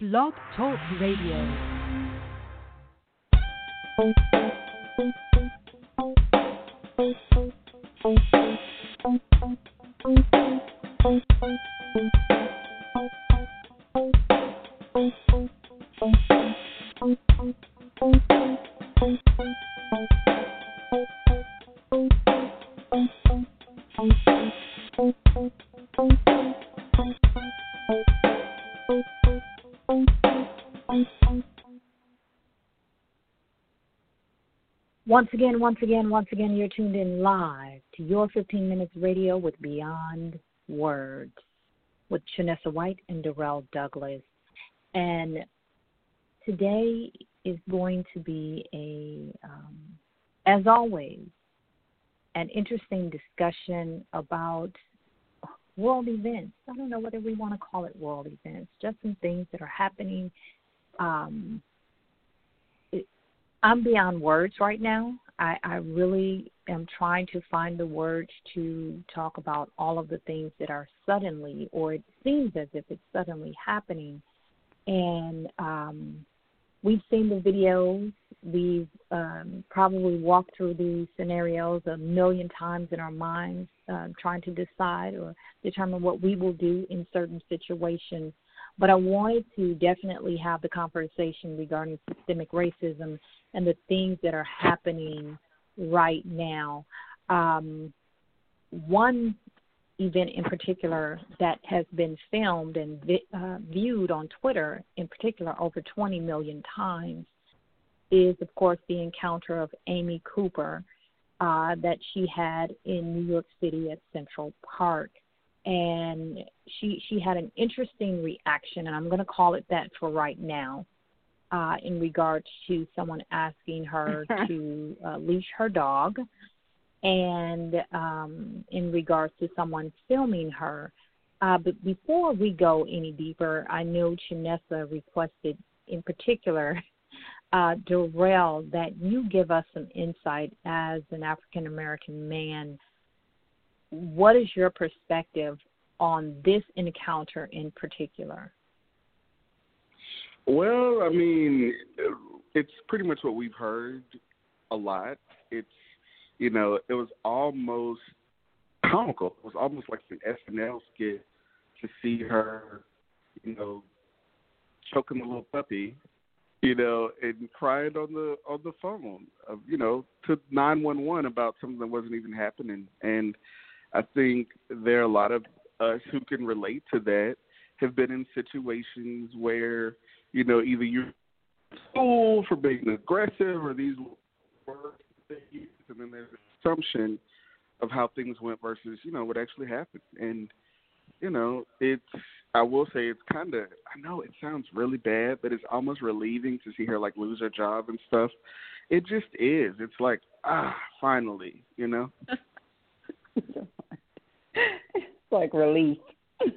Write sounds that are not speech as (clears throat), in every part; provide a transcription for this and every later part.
Blog Talk Radio. (laughs) Once again, once again, once again, you're tuned in live to your 15 Minutes Radio with Beyond Words with Chinissa White and Durrel Douglas. And today is going to be a, um, as always, an interesting discussion about world events. I don't know whether we want to call it world events, just some things that are happening. Um, I'm beyond words right now. I, I really am trying to find the words to talk about all of the things that are suddenly, or it seems as if it's suddenly happening. And um, we've seen the videos. We've um, probably walked through these scenarios a million times in our minds, uh, trying to decide or determine what we will do in certain situations. But I wanted to definitely have the conversation regarding systemic racism and the things that are happening right now. Um, one event in particular that has been filmed and uh, viewed on Twitter, in particular, over 20 million times, is of course the encounter of Amy Cooper uh, that she had in New York City at Central Park. And she she had an interesting reaction, and I'm going to call it that for right now, uh, in regards to someone asking her (laughs) to uh, leash her dog and um, in regards to someone filming her. Uh, but before we go any deeper, I know Chinissa requested in particular, (laughs) uh, Durrel, that you give us some insight as an African American man. What is your perspective on this encounter in particular? Well, I mean, it's pretty much what we've heard a lot. It's you know, it was almost comical. It was almost like an SNL skit to see her, you know, choking the little puppy, you know, and crying on the on the phone, of, you know, to nine one one about something that wasn't even happening. And I think there are a lot of us who can relate to that. Have been in situations where, you know, either you're school for being aggressive or these words and then there's an assumption of how things went versus you know what actually happened. And you know, it's I will say it's kind of I know it sounds really bad, but it's almost relieving to see her like lose her job and stuff. It just is. It's like ah, finally, you know. (laughs) it's (laughs) like relief. (laughs)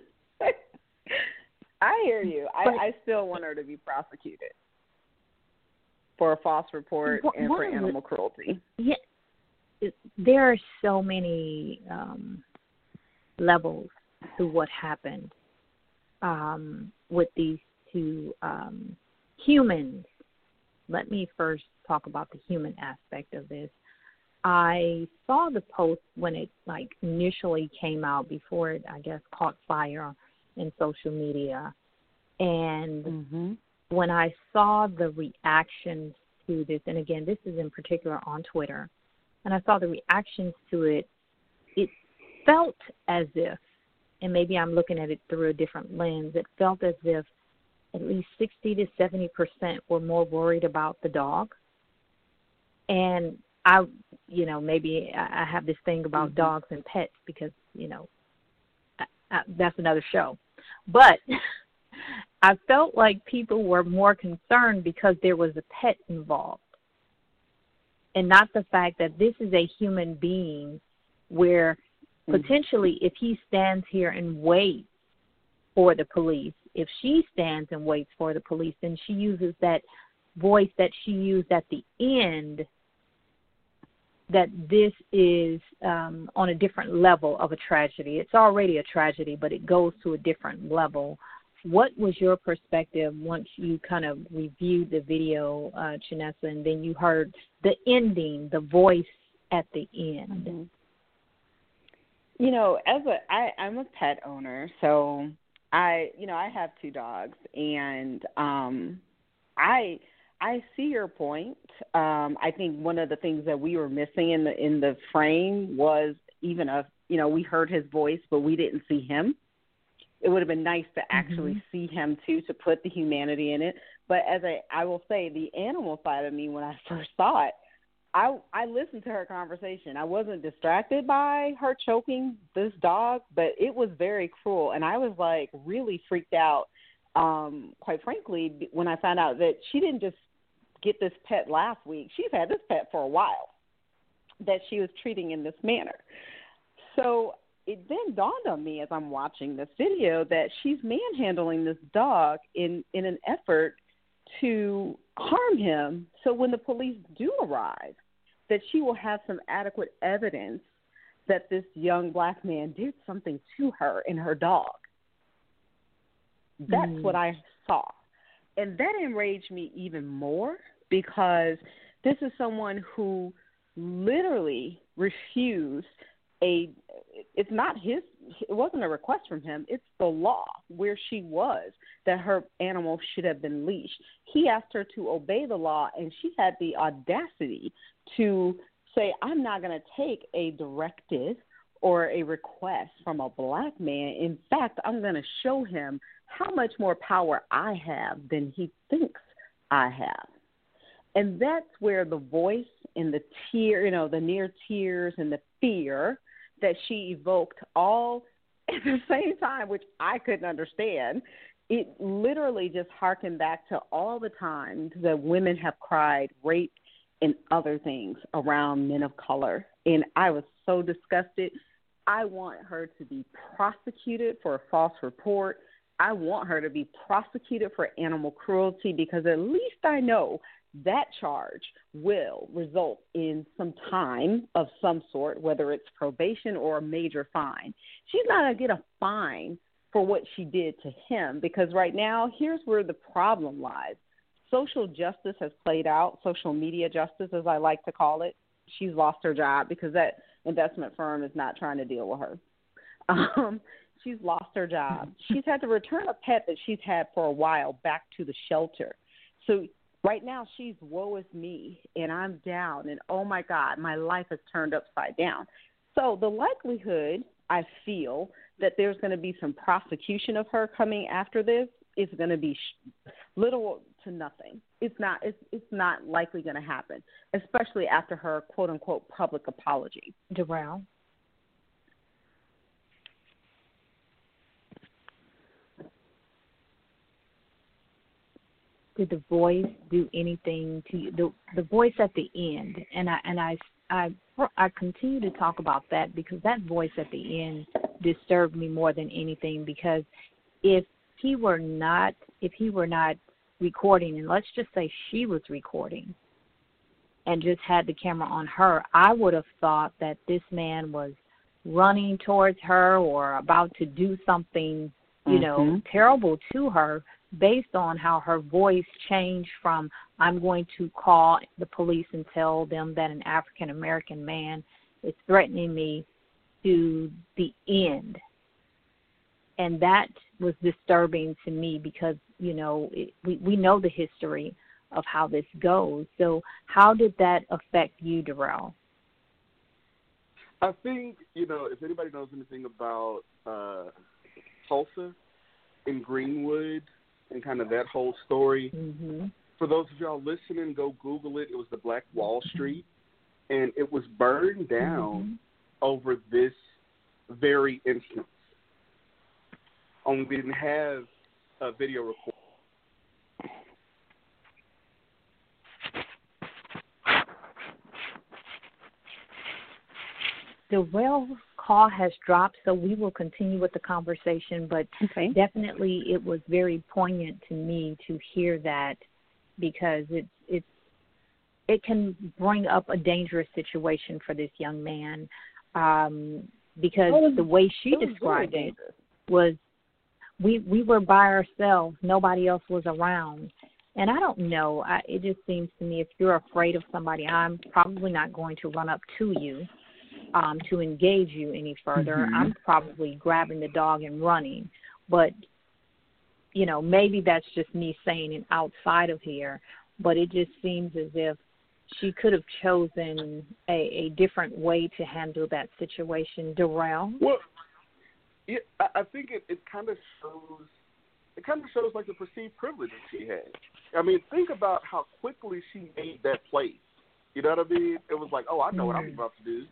I hear you. I, I still want her to be prosecuted for a false report and for animal cruelty. Yeah, there are so many um, levels to what happened um, with these two um, humans. Let me first talk about the human aspect of this. I saw the post when it like initially came out before it, I guess, caught fire in social media, and mm-hmm. when I saw the reactions to this, and again, this is in particular on Twitter, and I saw the reactions to it, it felt as if, and maybe I'm looking at it through a different lens, it felt as if at least 60 to 70 percent were more worried about the dog. And I, you know, maybe I have this thing about mm-hmm. dogs and pets because, you know, I, I, that's another show. But (laughs) I felt like people were more concerned because there was a pet involved. And not the fact that this is a human being where mm. potentially if he stands here and waits for the police, if she stands and waits for the police, then she uses that voice that she used at the end that this is um, on a different level of a tragedy. It's already a tragedy, but it goes to a different level. What was your perspective once you kind of reviewed the video, uh, Chinissa, and then you heard the ending, the voice at the end? Mm-hmm. You know, as a I, I'm a pet owner, so I you know I have two dogs, and um, I I see your point. Um, I think one of the things that we were missing in the in the frame was even a you know we heard his voice, but we didn't see him. It would have been nice to actually mm-hmm. see him too to put the humanity in it. But as I I will say, the animal side of me when I (laughs) first saw it, I I listened to her conversation. I wasn't distracted by her choking this dog, but it was very cruel, and I was like really freaked out um, quite frankly, when I found out that she didn't just get this pet last week. She's had this pet for a while that she was treating in this manner. So it then dawned on me as I'm watching this video that she's manhandling this dog in in an effort to harm him. So when the police do arrive, that she will have some adequate evidence that this young black man did something to her and her dog. That's mm. what I saw and that enraged me even more because this is someone who literally refused a it's not his it wasn't a request from him. It's the law where she was that her animal should have been leashed. He asked her to obey the law and she had the audacity to say i'm not going to take a directive or a request from a black man. In fact i'm going to show him how much more power I have than he thinks I have. And that's where the voice and the tear, you know, the near tears and the fear that she evoked all (laughs) at the same time, which I couldn't understand. It literally just harkened back to all the times that women have cried rape and other things around men of color. And I was so disgusted. I want her to be prosecuted for a false report. I want her to be prosecuted for animal cruelty because at least I know that charge will result in some time of some sort, whether it's probation or a major fine. She's not going to get a fine for what she did to him because right now, here's where the problem lies. Social justice has played out, social media justice, as I like to call it. She's lost her job because that investment firm is not trying to deal with her. (laughs) Um, she's lost her job. (laughs) she's had to return a pet that she's had for a while back to the shelter. So right now she's woe is me and I'm down and oh my God, my life has turned upside down. So the likelihood I feel that there's going to be some prosecution of her coming after this is going to be sh- little to nothing. It's not. It's it's not likely going to happen, especially after her quote unquote public apology. Durrel. Did the voice do anything to you? The the voice at the end, and I and I I I continue to talk about that because that voice at the end disturbed me more than anything because if he were not if he were not recording and let's just say she was recording and just had the camera on her, I would have thought that this man was running towards her or about to do something, you mm-hmm. know, terrible to her based on how her voice changed from I'm going to call the police and tell them that an African American man is threatening me to the end. And that was disturbing to me because, you know, it, we, we know the history of how this goes. So, how did that affect you, Durrel? I think, you know, if anybody knows anything about uh, Tulsa in Greenwood, and kind of that whole story. Mm-hmm. For those of y'all listening, go Google it. It was the Black Wall Street, and it was burned down mm-hmm. over this very instance. Only we didn't have uh, video recording. The rail call has dropped, so we will continue with the conversation. But okay. definitely, it was very poignant to me to hear that because it's it's it can bring up a dangerous situation for this young man um, because was, the way she it described it was we we were by ourselves, nobody else was around. And I don't know. I, it just seems to me if you're afraid of somebody, I'm probably not going to run up to you um, to engage you any further. Mm-hmm. I'm probably grabbing the dog and running. But you know, maybe that's just me saying it outside of here. But it just seems as if she could have chosen a, a different way to handle that situation. Durrel. Well, yeah, I, think it, it kind of shows. It kind of shows like the perceived privilege that she had. I mean, think about how quickly she made that place. You know what I mean? It was like, oh, I know mm-hmm. what I'm Mm. about to do.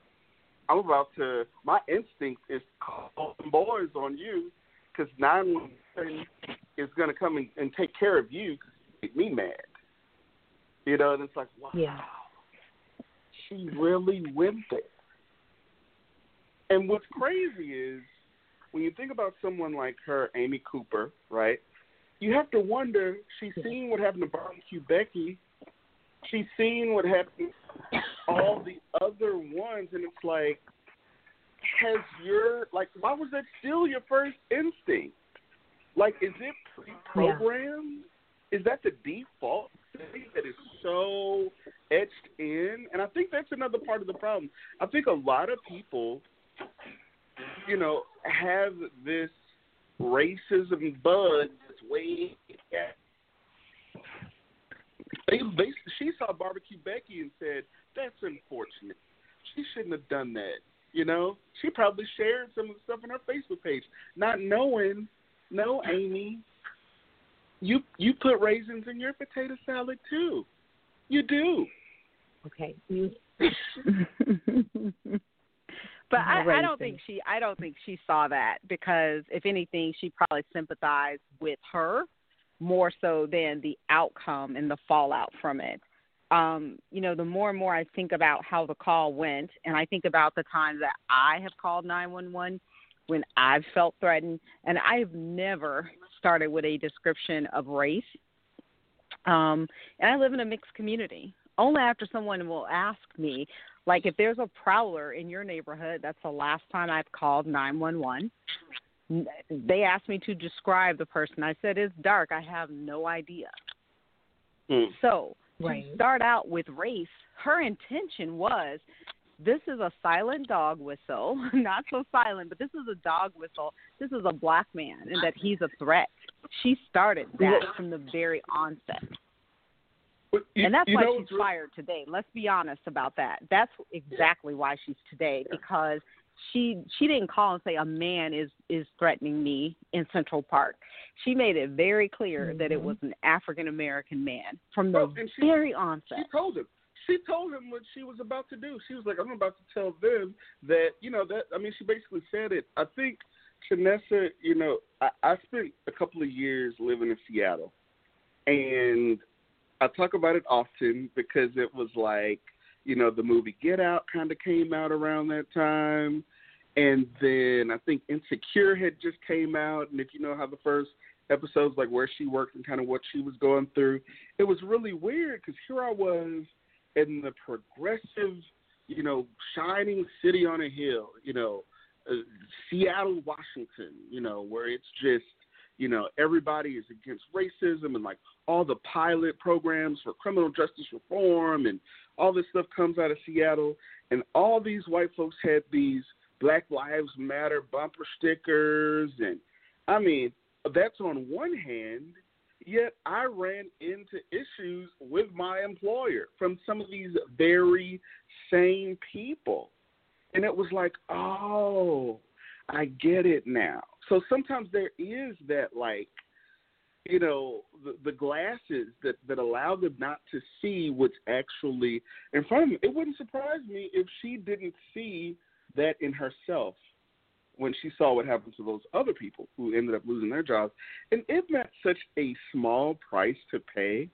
I'm about to. My instinct is call some boys on you because nine one one is going to come and, and take care of you. Make me mad. You know, and it's like, wow, Yeah. she really went there. And what's crazy is when you think about someone like her, Amy Cooper, right? You have to wonder. She's seen what happened to Barbecue Becky. She's seen what happened all the other ones, and it's like, has your like, why was that still your first instinct? Like, is it pre-programmed? Is that the default thing that is so etched in? And I think that's another part of the problem. I think a lot of people, you know, have this racism buzz that's way they, they she saw barbecue Becky and said, "That's unfortunate. She shouldn't have done that." You know, she probably shared some of the stuff on her Facebook page, not knowing. No, Amy, you you put raisins in your potato salad too. You do. Okay. You, (laughs) but I, I don't think she I don't think she saw that because if anything she probably sympathized with her more so than the outcome and the fallout from it. Um, you know, the more and more I think about how the call went and I think about the times that I have called 911 when I've felt threatened and I've never started with a description of race. Um, and I live in a mixed community. Only after someone will ask me, like, if there's a prowler in your neighborhood, that's the last time I've called 911. N- They asked me to describe the person. I said, it's dark. I have no idea. Mm. So, Right. to start out with race, her intention was this is a silent dog whistle, (laughs) not so silent, but this is a dog whistle. This is a black man, and that he's a threat. She started that from the very onset. You- And that's why know she's fired today. Let's be honest about that. That's exactly why she's today because she she didn't call and say a man is is threatening me in Central Park. She made it very clear that it mm-hmm. was an African American man from the Well, she- very onset. She told him. She told him what she was about to do. She was like, "I'm about to tell them that you know that." I mean, she basically said it. I think Chinissa, you know, I, I spent a couple of years living in Seattle, and I talk about it often because it was like, you know, the movie Get Out kind of came out around that time, and then I think Insecure had just came out, and if you know how the first episodes, like where she worked and kind of what she was going through, it was really weird because here I was in the progressive, you know, shining city on a hill, you know, uh, Seattle, Washington, you know, where it's just, you know, everybody is against racism and like all the pilot programs for criminal justice reform and all this stuff comes out of Seattle. And all these white folks had these Black Lives Matter bumper stickers. And I mean, that's on one hand, yet I ran into issues with my employer from some of these very same people. And it was like, oh, I get it now. So sometimes there is that, like, you know, the, the glasses that, that allow them not to see what's actually in front of them. It wouldn't surprise me if she didn't see that in herself. when she saw what happened to those other people who ended up losing their jobs. And isn't that such a small price to pay?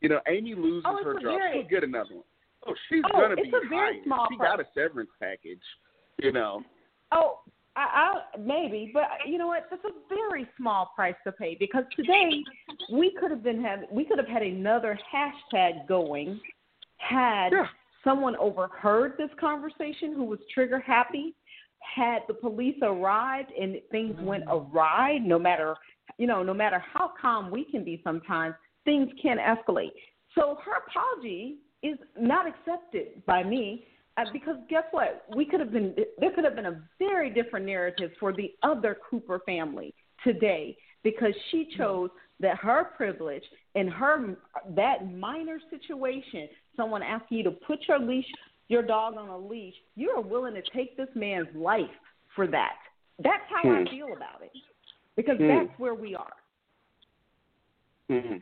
You know, Amy loses oh, her job. Very, She'll get another one. Oh, she's oh, gonna be a very hired. Small she price. got a severance package. You know. Oh, I, I maybe, but you know what? That's a very small price to pay because today we could have been had we could have had another hashtag going had yeah. someone overheard this conversation who was trigger happy, had the police arrived and things went mm-hmm. awry. No matter you know, no matter how calm we can be, sometimes things can escalate. So her apology is not accepted by me uh, because guess what? We could have been there could have been a very different narrative for the other Cooper family today because she chose that her privilege and her that minor situation, someone asking you to put your leash your dog on a leash, you are willing to take this man's life for that. That's how hmm. I feel about it. Because hmm. that's where we are. hmm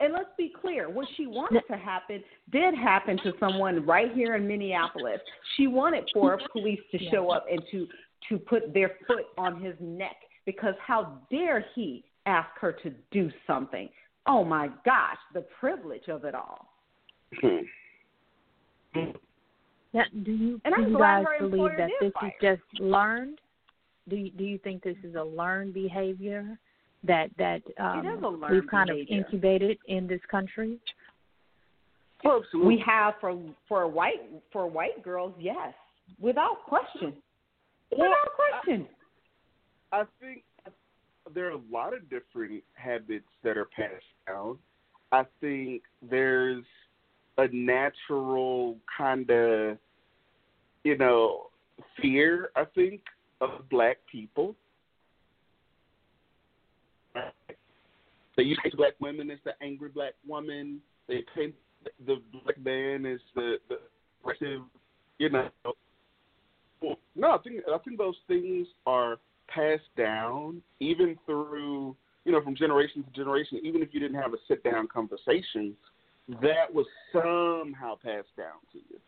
and let's be clear, what she wanted to happen did happen to someone right here in Minneapolis. She wanted for police to show up and to to put their foot on his neck because how dare he ask her to do something? Oh my gosh, the privilege of it all. Hmm. Now, do you, and do you guys believe that this fired. is just learned? Do you, do you think this is a learned behavior? That that um, we've kind behavior. of incubated in this country? Well, absolutely. We have for for white for white girls, yes, without question, well, without question. I, I think there are a lot of different habits that are passed down. I think there's a natural kind of, you know, fear. I think of black people They use black women as the angry black woman. They paint the black man as the the aggressive, you know. No, I think I think those things are passed down even through you know from generation to generation. Even if you didn't have a sit down conversation, that was somehow passed down to you.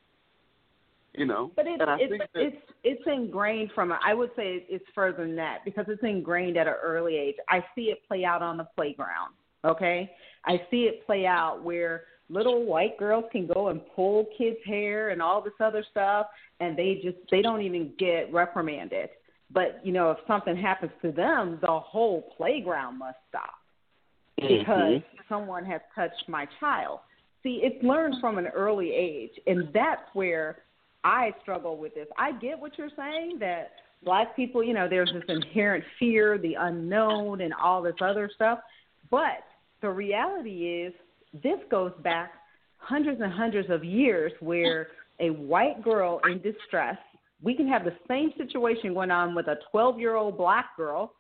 You know, but it's it's that, it's it's ingrained from. I would say it's further than that because it's ingrained at an early age. I see it play out on the playground. Okay, I see it play out where little white girls can go and pull kids' hair and all this other stuff, and they just they don't even get reprimanded. But you know, if something happens to them, the whole playground must stop because mm-hmm. someone has touched my child. See, it's learned from an early age, and that's where I struggle with this. I get what you're saying that black people, you know, there's this inherent fear, the unknown, and all this other stuff. But the reality is, this goes back hundreds and hundreds of years where a white girl in distress, we can have the same situation going on with a 12 year old black girl.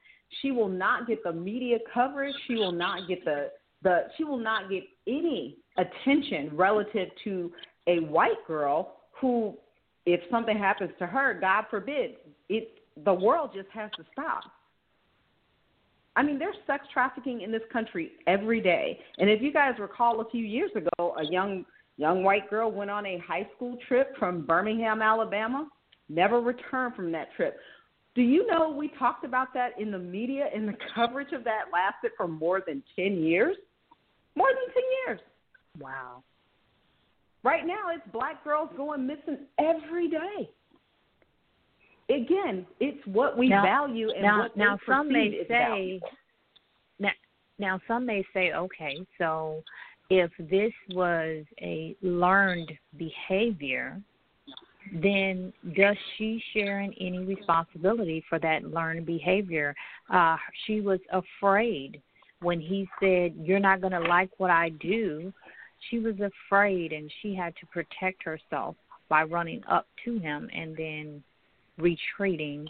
She will not get the media coverage. She will not get the, the she will not get any attention relative to a white girl who if something happens to her, God forbid, it the world just has to stop. I mean, there's sex trafficking in this country every day. And if you guys recall a few years ago, a young young white girl went on a high school trip from Birmingham, Alabama, never returned from that trip. Do you know we talked about that in the media and the (laughs) coverage of that lasted for more than 10 years? More than 10 years. Wow. Right now, it's black girls going missing every day. Again, it's what we now, value and now, what now some may say. Now, now some may say, okay, so if this was a learned behavior, then does she share in any responsibility for that learned behavior? Uh, she was afraid when he said, "You're not going to like what I do." She was afraid and she had to protect herself by running up to him and then retreating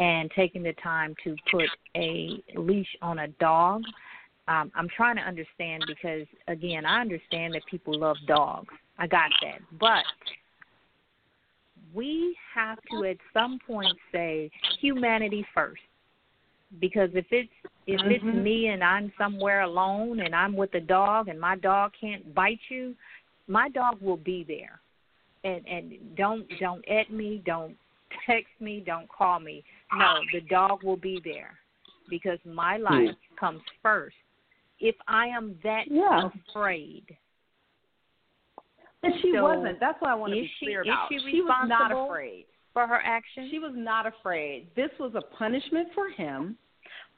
and taking the time to put a leash on a dog. Um, I'm trying to understand because, again, I understand that people love dogs. I got that. But we have to, at some point, say humanity first because if it's if mm-hmm. it's me and I'm somewhere alone and I'm with a dog and my dog can't bite you, my dog will be there. And and don't don't at me, don't text me, don't call me. no, the dog will be there because my life comes first. If I am that Yeah. afraid, And she So, wasn't. That's what I want to be she- clear is about. she was not afraid. For her actions, She was not afraid. This was a punishment for him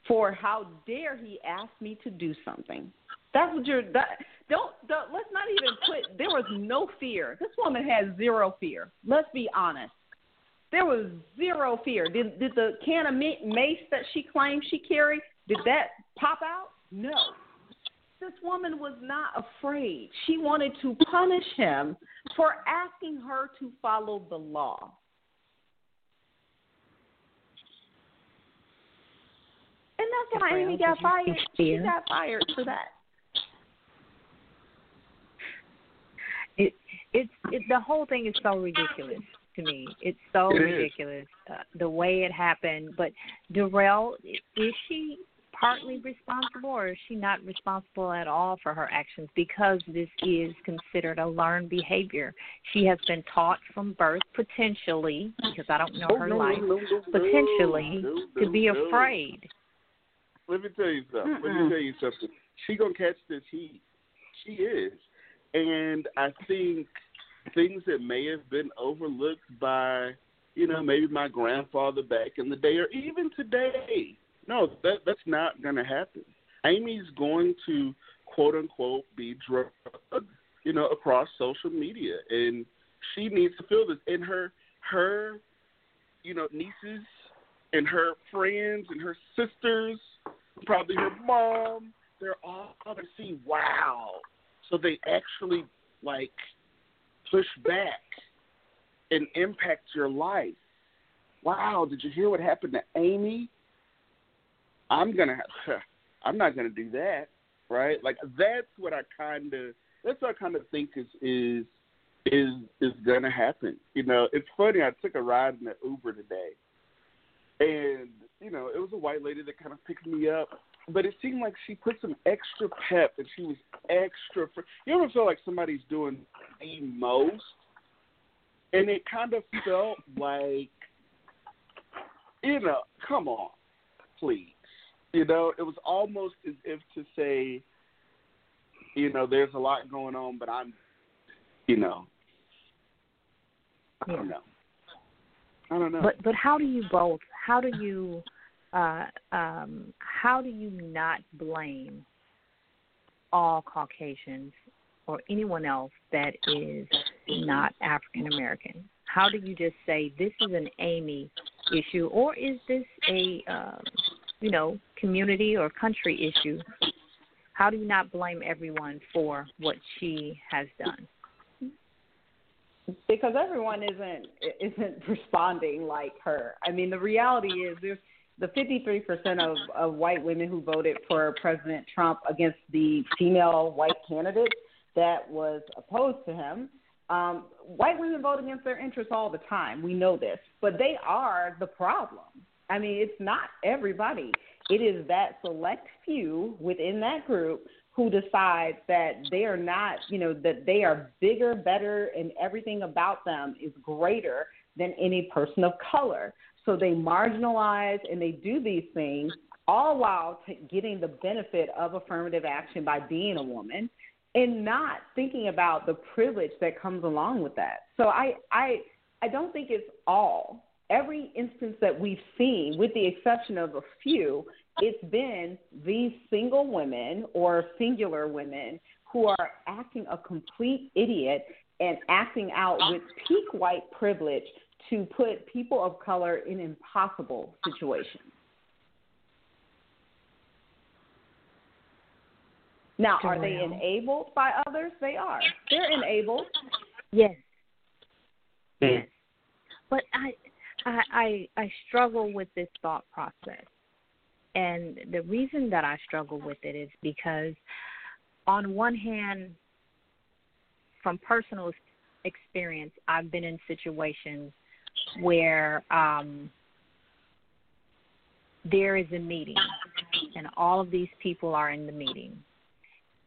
for how dare he ask me to do something. That's what you're. That, don't, don't. Let's not even put. There was no fear. This woman has zero fear. Let's be honest. There was zero fear. Did did the can of mace that she claimed she carried did that pop out? No. This woman was not afraid. She wanted to punish him for asking her to follow the law. That's why Gabrielle, Amy did got you fired. see She fear? got fired for that. it it's it, the whole thing is so ridiculous to me. It's so It is. ridiculous uh, the way it happened. But Durrel, is she partly responsible, or is she not responsible at all for her actions? Because this is considered a learned behavior. She has been taught from birth, potentially, because I don't know her life, potentially to be afraid. Let me tell you something. Let Mm-mm. me tell you something. She gonna catch this heat. She is, and I think things that may have been overlooked by, you know, maybe my grandfather back in the day, or even today. No, that that's not gonna happen. Amy's going to quote unquote be drugged, you know, across social media, and she needs to feel this. And her her, you know, nieces and her friends and her sisters, probably her mom, they're all gonna see wow. So they actually like push back and impact your life. Wow, did you hear what happened to Amy? I'm gonna have, (laughs) I'm not gonna do that, right? Like that's what I kind of that's what I kind of think is is is is gonna happen. You know, it's funny. I took a ride in the Uber today, and you know, it was a white lady that kind of picked me up. But it seemed like she put some extra pep, and she was extra. Fr- you ever feel like somebody's doing the most, and it kind of felt like, you know, come on, please. You know, it was almost as if to say, you know, there's a lot going on, but I'm, you know, I don't know. Don't know. But but how do you both? How do you uh, um, how do you not blame all Caucasians or anyone else that is not African American? How do you just say this is an Amy issue, or is this a um, you know community or country issue? How do you not blame everyone for what she has done? Because everyone isn't (laughs) isn't responding like her. I mean, the reality is there's the 53% of, of white women who voted for President Trump against the female white candidate that was opposed to him. Um, white women vote against their interests all the time. We know this, but they are the problem. I mean, it's not everybody. It is that select few within that group who decides that they are not, you know, that they are bigger, better, and everything about them is greater than any person of color. So they marginalize and they do these things all while t- getting the benefit of affirmative action by being a woman and not thinking about the privilege that comes along with that. So I I I don't think it's all. Every instance that we've seen, with the exception of a few, it's been these single women or singular women who are acting a complete idiot and acting out with peak white privilege to put people of color in impossible situations. Now, are they enabled by others? They are. They're enabled. Yes. Yes. But I, I I I struggle with this thought process. And the reason that I struggle with it is because on one hand from personal experience I've been in situations where um there is a meeting and all of these people are in the meeting.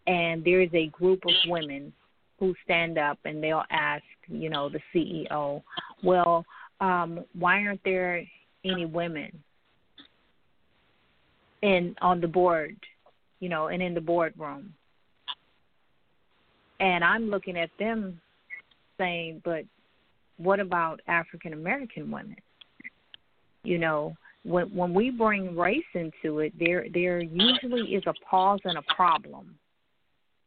And there is a group of women who stand up and they'll ask, you know, the CEO, well, um, why aren't there any women in on the board, you know, and in the boardroom. And I'm looking at them saying, but what about African American women? You know, when when we bring race into it, there there usually is a pause and a problem.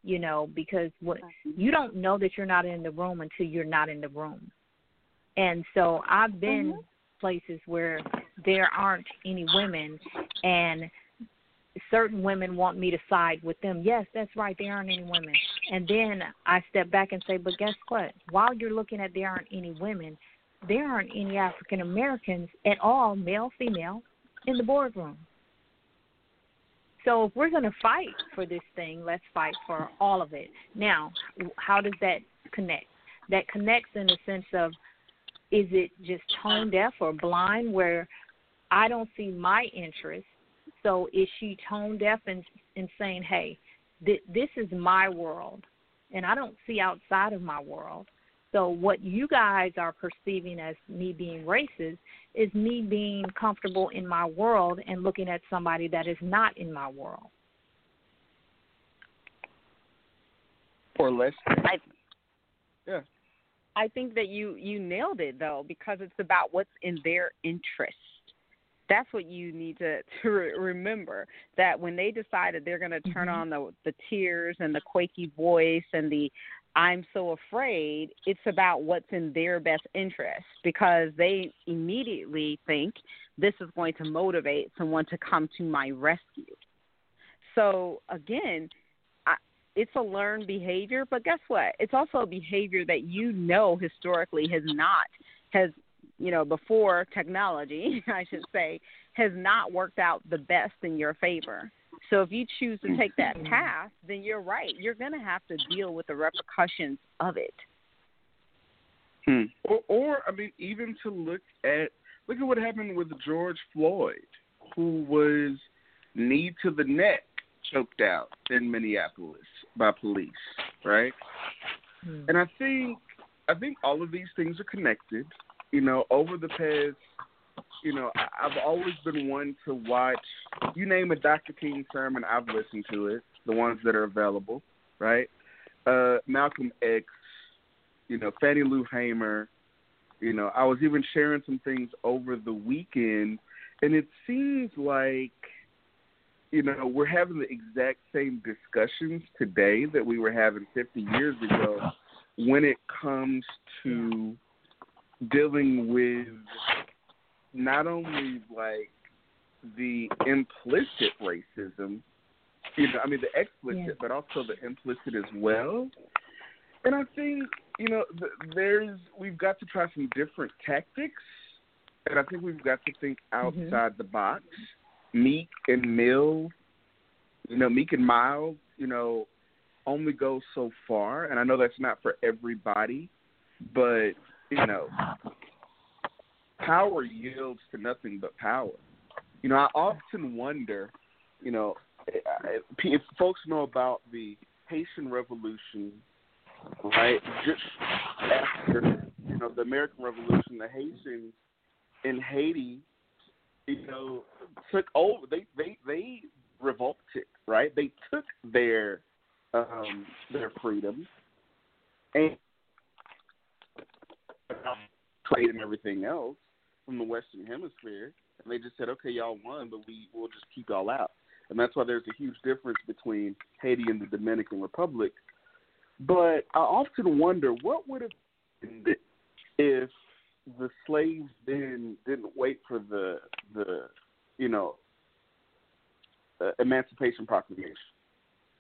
You know, because what you don't know that you're not in the room until you're not in the room. And so I've been mm-hmm. places where there aren't any women and certain women want me to side with them. Yes, that's right, there aren't any women. And then I step back and say, but guess what? While you're looking at there aren't any women, there aren't any African Americans at all, male, female, in the boardroom. So if we're going to fight for this thing, let's fight for all of it. Now, how does that connect? That connects in the sense of is it just tone deaf or blind where I don't see my interest? So is she tone deaf and, and saying, hey, th- this is my world and I don't see outside of my world? So what you guys are perceiving as me being racist is me being comfortable in my world and looking at somebody that is not in my world. Or less. I, yeah. I think that you you nailed it though because it's about what's in their interest. That's what you need to (laughs) to remember that when they decided they're going to turn mm-hmm. on the the tears and the quaky voice and the I'm so afraid, it's about what's in their best interest because they immediately think this is going to motivate someone to come to my rescue. So again, it's a learned behavior, but guess what? It's also a behavior that you know historically has not has you know before technology, (laughs) I should say, has not worked out the best in your favor. So if you choose to take that path, then you're right. You're going to have to deal with the repercussions of it. Hmm. Or, or I mean, even to look at look at what happened with George Floyd, who was knee to the neck choked out in Minneapolis by police, right? Hmm. And I think I think all of these things are connected. You know, over the past, you know, I've always been one to watch. You name a Dr. King sermon, I've listened to it. The ones that are available, right? Uh, Malcolm X, you know, Fannie Lou Hamer. You know, I was even sharing some things over the weekend, and it seems like you know, we're having the exact same discussions today that we were having 50 years ago when it comes to dealing with not only like the implicit racism, you know, I mean the explicit, yeah. but also the implicit as well. And I think you know, there's we've got to try some different tactics, and I think we've got to think mm-hmm. outside mm-hmm. the box Meek and Mill, you know, Meek and Miles, you know, only go so far, and I know that's not for everybody, but you know, power yields to nothing but power. You know, I often wonder, you know, if folks know about the Haitian Revolution, right? Just after you know the American Revolution, the Haitians in Haiti you know, took over. They they they revolted, right? They took their um their freedom and trade and everything else from the Western Hemisphere, and they just said, okay, y'all won, but we will just keep y'all out. And that's why there's a huge difference between Haiti and the Dominican Republic. But I often wonder what would have if the slaves then didn't wait for the the you know uh, Emancipation Proclamation.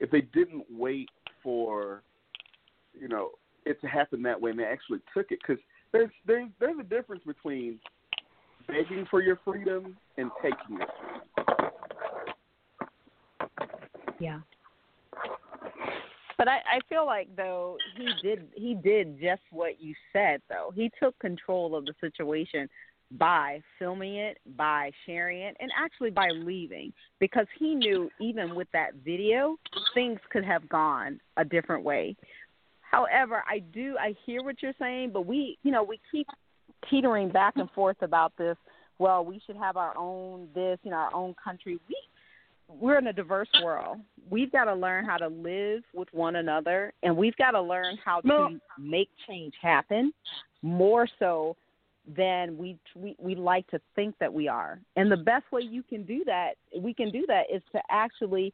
If they didn't wait for you know it to happen that way, and they actually took it, because there's there's there's a difference between begging for your freedom and taking it. Yeah. But I, I feel like though he did he did just what you said though. He took control of the situation by filming it, by sharing it, and actually by leaving because he knew even with that video things could have gone a different way. However, I do I hear what you're saying, but we you know we keep teetering back and forth about this well, we should have our own this, you know, our own country. We we're in a diverse world. We've got to learn how to live with one another, and we've got to learn how no. to make change happen more so than we, we we like to think that we are. And the best way you can do that, we can do that, is to actually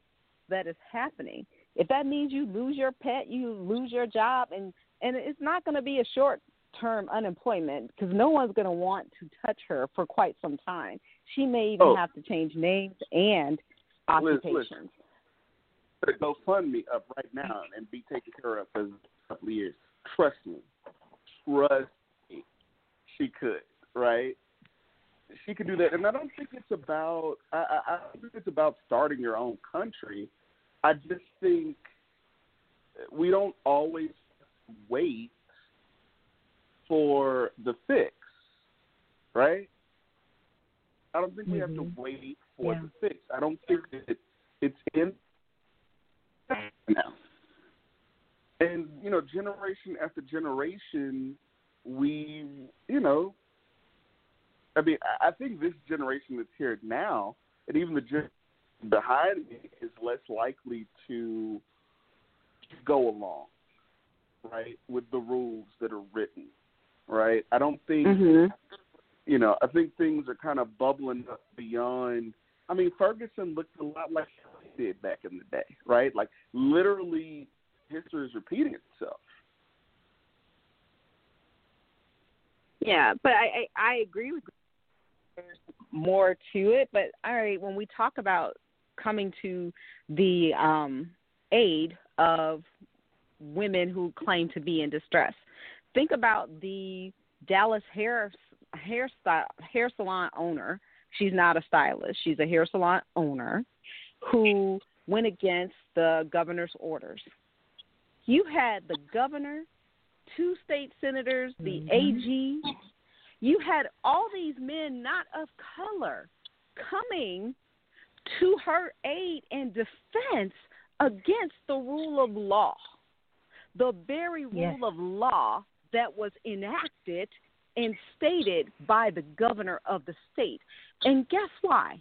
that is happening. If that means you lose your pet, you lose your job, and and it's not going to be a short term unemployment because no one's going to want to touch her for quite some time. She may even oh. have to change names and occupations. Listen, go fund me up right now and be taken care of for a couple of years. Trust me. Trust me. She could, right? She could do that. And I don't think it's about I, I, I think it's about starting your own country. I just think we don't always wait for the fix, right? I don't think we mm-hmm. have to wait for yeah. the fix. I don't think that it's in now. And you know, generation after generation, we, you know, I mean, I think this generation that's here now, and even the generation behind me, is less likely to go along, right, with the rules that are written, right. I don't think mm-hmm you know, I think things are kind of bubbling up beyond. I mean, Ferguson looked a lot like he did back in the day, right? Like literally, history is repeating itself. Yeah, but I I, I agree with there's more to it. But all right, when we talk about coming to the um, aid of women who claim to be in distress, think about the Dallas hair style, hair salon owner. She's not a stylist. She's a hair salon owner who went against the governor's orders. You had the governor, two state senators, the mm-hmm. AG. You had all these men not of color coming to her aid and defense against the rule of law. The very rule yes. of law that was enacted and stated by the governor of the state. And guess why?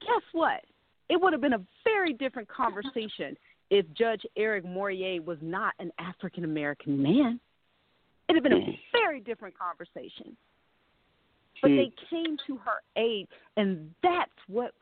Guess what? It would have been a very different conversation if Judge Eric Moyé was not an African American man. It'd have been a hmm. very different conversation. But they hmm. came to her aid, and that's what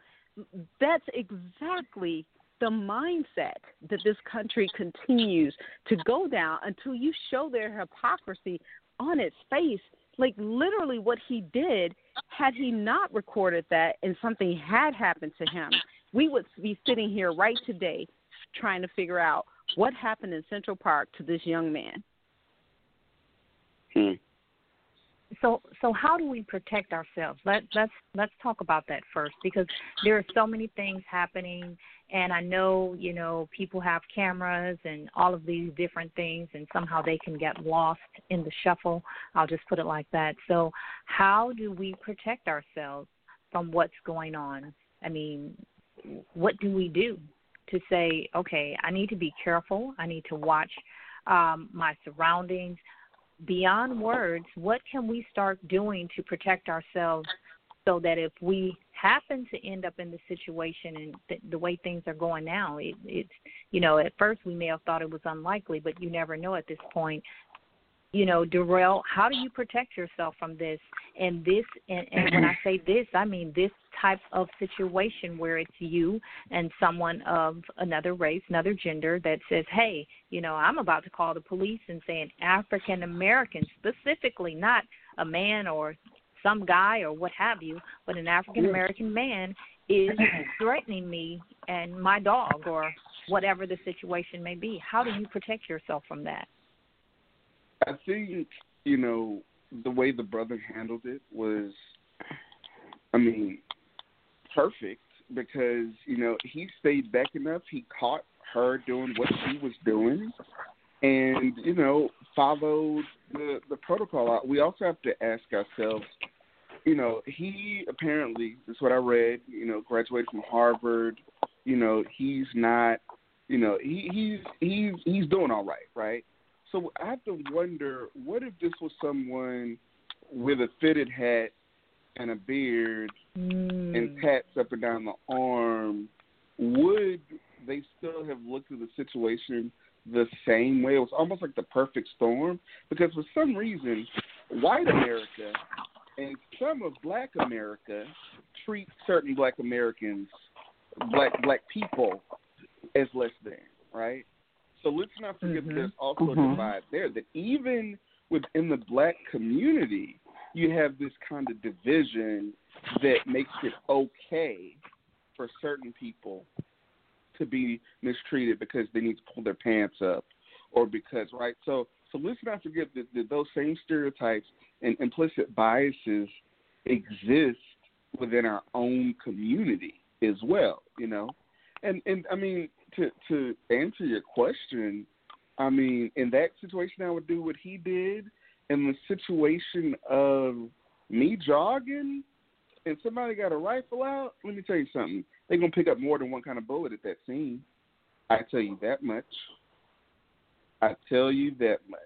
that's exactly the mindset that this country continues to go down until you show their hypocrisy on its face like literally what he did had he not recorded that and something had happened to him we would be sitting here right today trying to figure out what happened in central park to this young man hmm. So so how do we protect ourselves let let's let's talk about that first because there are so many things happening and I know, you know, people have cameras and all of these different things, and somehow they can get lost in the shuffle. I'll just put it like that. So, how do we protect ourselves from what's going on? I mean, what do we do to say, okay, I need to be careful, I need to watch um, my surroundings? Beyond words, what can we start doing to protect ourselves so that if we happen to end up in the situation and th- the way things are going now, it, it's you know at first we may have thought it was unlikely, but you never know at this point. You know, Durrel, how do you protect yourself from this? And this, and, and when I say this, I mean this type of situation where it's you and someone of another race, another gender that says, "Hey, you know, I'm about to call the police and say an African American, specifically, not a man or some guy or what have you, but an African American man is threatening me and my dog or whatever the situation may be. How do you protect yourself from that? I think, you know, the way the brother handled it was, I mean, perfect because, you know, he stayed back enough. He caught her doing what she was doing and, you know, followed the, the protocol. We also have to ask ourselves you know, he apparently, this is what I read, you know, graduated from Harvard. You know, he's not, you know, he, he's he's he's doing all right, right? So I have to wonder, what if this was someone with a fitted hat and a beard Mm. and tats up and down the arm, would they still have looked at the situation the same way? It was almost like the perfect storm because for some reason, white America and some of Black America treat certain Black Americans, Black Black people, as less than, right? So let's not forget Mhm. there's also a divide there. That even within the Black community, you have this kind of division that makes it okay for certain people to be mistreated because they need to pull their pants up or because right so so let's not forget that, that those same stereotypes and implicit biases exist within our own community as well you know and and i mean to to answer your question i mean in that situation i would do what he did in the situation of me jogging and somebody got a rifle out, let me tell you something. They're gonna pick up more than one kind of bullet at that scene. I tell you that much. I tell you that much.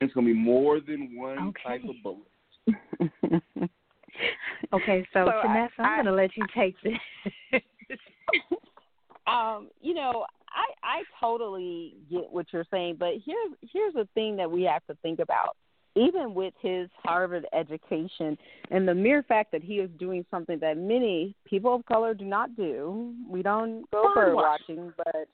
It's gonna be more than one Okay. type of bullet. (laughs) Okay, so, So Vanessa, I'm I- going to let you take this. (laughs) um, you know, I I totally get what you're saying, but here's here's the thing that we have to think about. Even with his Harvard education and the mere fact that he is doing something that many people of color do not do, we don't go Bird watching. but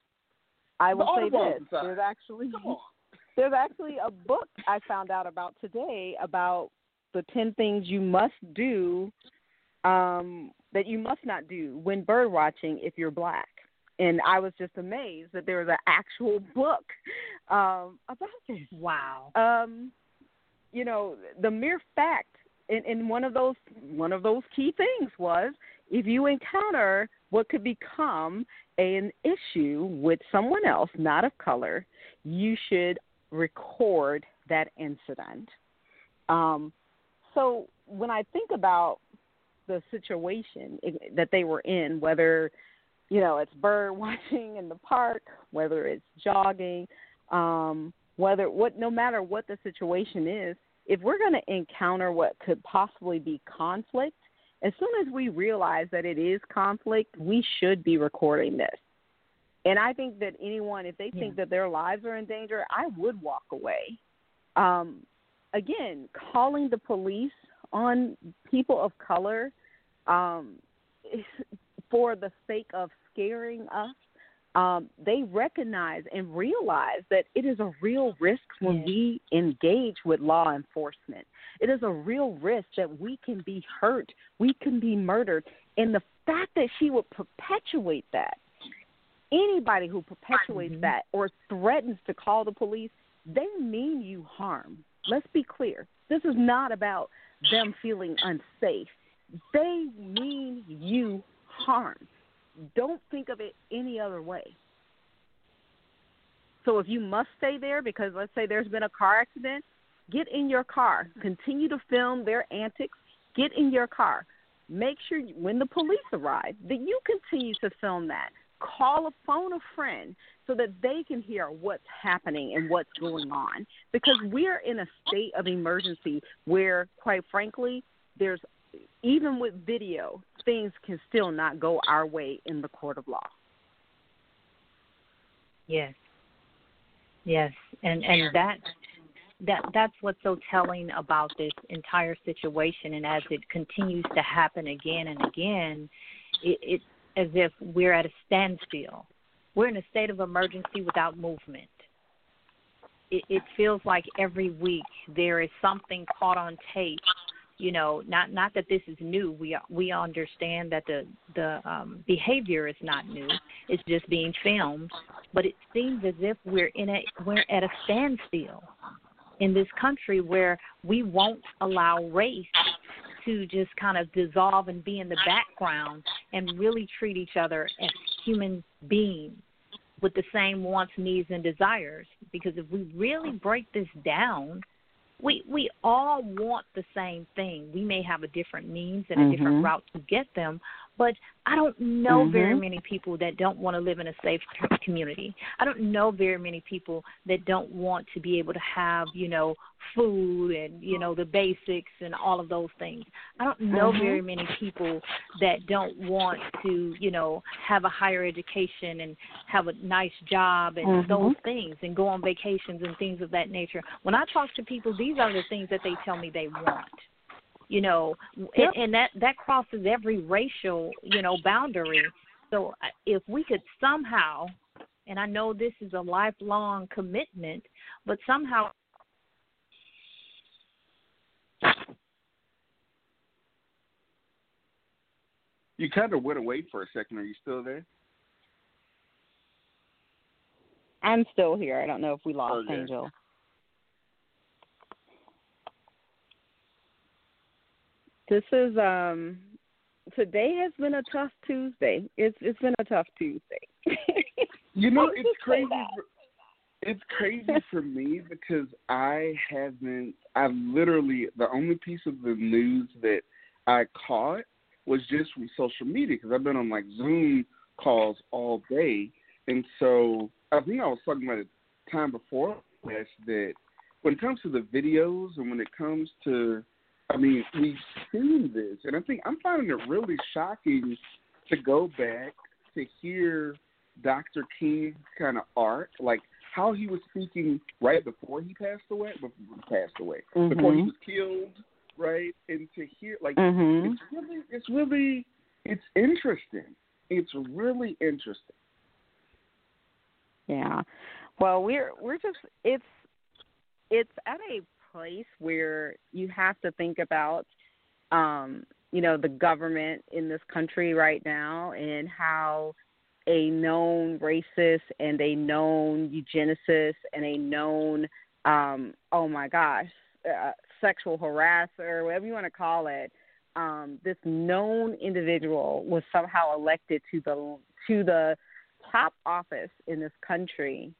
I will say this: there's actually (laughs) there's actually a book I found out about today about the ten things you must do um that you must not do when bird watching if you're black. And I was just amazed that there was an actual book um about this. wow. Um you know, the mere fact and, and one of those one of those key things was if you encounter what could become an issue with someone else not of color, you should record that incident. Um, so when I think about the situation that they were in, whether you know it's bird (laughs) watching in the park, whether it's jogging, um, whether what no matter what the situation is, if we're going to encounter what could possibly be conflict, as soon as we realize that it is conflict, we should be recording this. And I think that anyone, if they think that their lives are in danger, I would walk away. Um, again, calling the police on people of color um, for the sake of scaring us. Um, they recognize and realize that it is a real risk when we engage with law enforcement. It is a real risk that we can be hurt, we can be murdered. And the fact that she would perpetuate that, anybody who perpetuates Mhm. that or threatens to call the police, they mean you harm. Let's be clear. This is not about them feeling unsafe. They mean you harm. Don't think of it any other way. So if you must stay there because let's say there's been a car accident, get in your car. Continue to film their antics. Get in your car. Make sure you, when the police arrive that you continue to film that. Call a phone a friend so that they can hear what's happening and what's going on because we're in a state of emergency where quite frankly there's even with video things can still not go our way in the court of law. Yes. Yes. And and that that that's what's so telling about this entire situation and as it continues to happen again and again, it, it's as if we're at a standstill. We're in a state of emergency without movement. It, it feels like every week there is something caught on tape you know not not that this is new. We we understand that the the um behavior is not new. It's just being filmed. But it seems as if we're in a we're at a standstill in this country where we won't allow race to just kind of dissolve and be in the background and really treat each other as human beings with the same wants, needs, and desires. Because if we really break this down, we we all want the same thing. We may have a different means and a different Mhm. route to get them, But I don't know mm-hmm. very many people that don't want to live in a safe community. I don't know very many people that don't want to be able to have, you know, food and, you know, the basics and all of those things. I don't know mm-hmm. very many people that don't want to, you know, have a higher education and have a nice job and mm-hmm. those things and go on vacations and things of that nature. When I talk to people, these are the things that they tell me they want you know yep. and, and that that crosses every racial you know boundary. So uh, if we could somehow and i know this is a lifelong commitment but somehow you kind of went away for a second. Are you still there? I'm still here. I don't know if we lost okay. angel This is um today has been a tough Tuesday. It's it's been a tough Tuesday. (laughs) you know, it's crazy. For, it's crazy for me because I haven't. I literally the only piece of the news that I caught was just from social media because I've been on like Zoom calls all day, and so I think I was talking about it time before that when it comes to the videos and when it comes to I mean, we've seen this, and I think I'm finding it really shocking to go back to hear Dr. King's kind of art, like how he was speaking right before he passed away, before he passed away, mm-hmm. before he was killed, right? And to hear, like, mm-hmm. it's really, it's really, it's interesting. It's really interesting. Yeah. Well, we're we're just it's it's at a place where you have to think about um, you know, the government in this country right now and how a known racist and a known eugenicist and a known um, oh my gosh, uh, sexual harasser, whatever you want to call it, um, this known individual was somehow elected to the to the top office in this country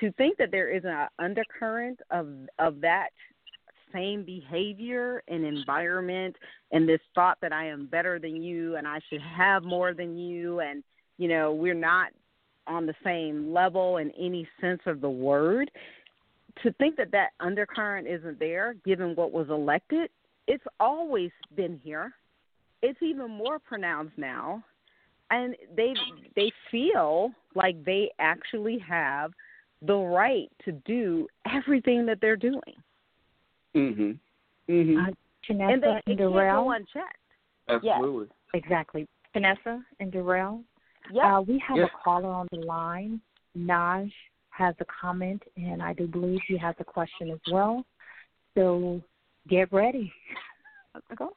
to think that there is an undercurrent of of that same behavior and environment and this thought that I am better than you and I should have more than you and you know we're not on the same level in any sense of the word to think that that undercurrent isn't there given what was elected it's always been here. It's even more pronounced now. And they they feel like they actually have the right to do everything that they're doing. Mhm. Mhm. Uh, Chinissa and they, and they Durrel. can't go unchecked. Absolutely. Exactly. Chinissa and Durrel. Yeah. Uh, we have Yes. a caller on the line. Naj has a comment, and I do believe he has a question as well. So get ready. Let's go.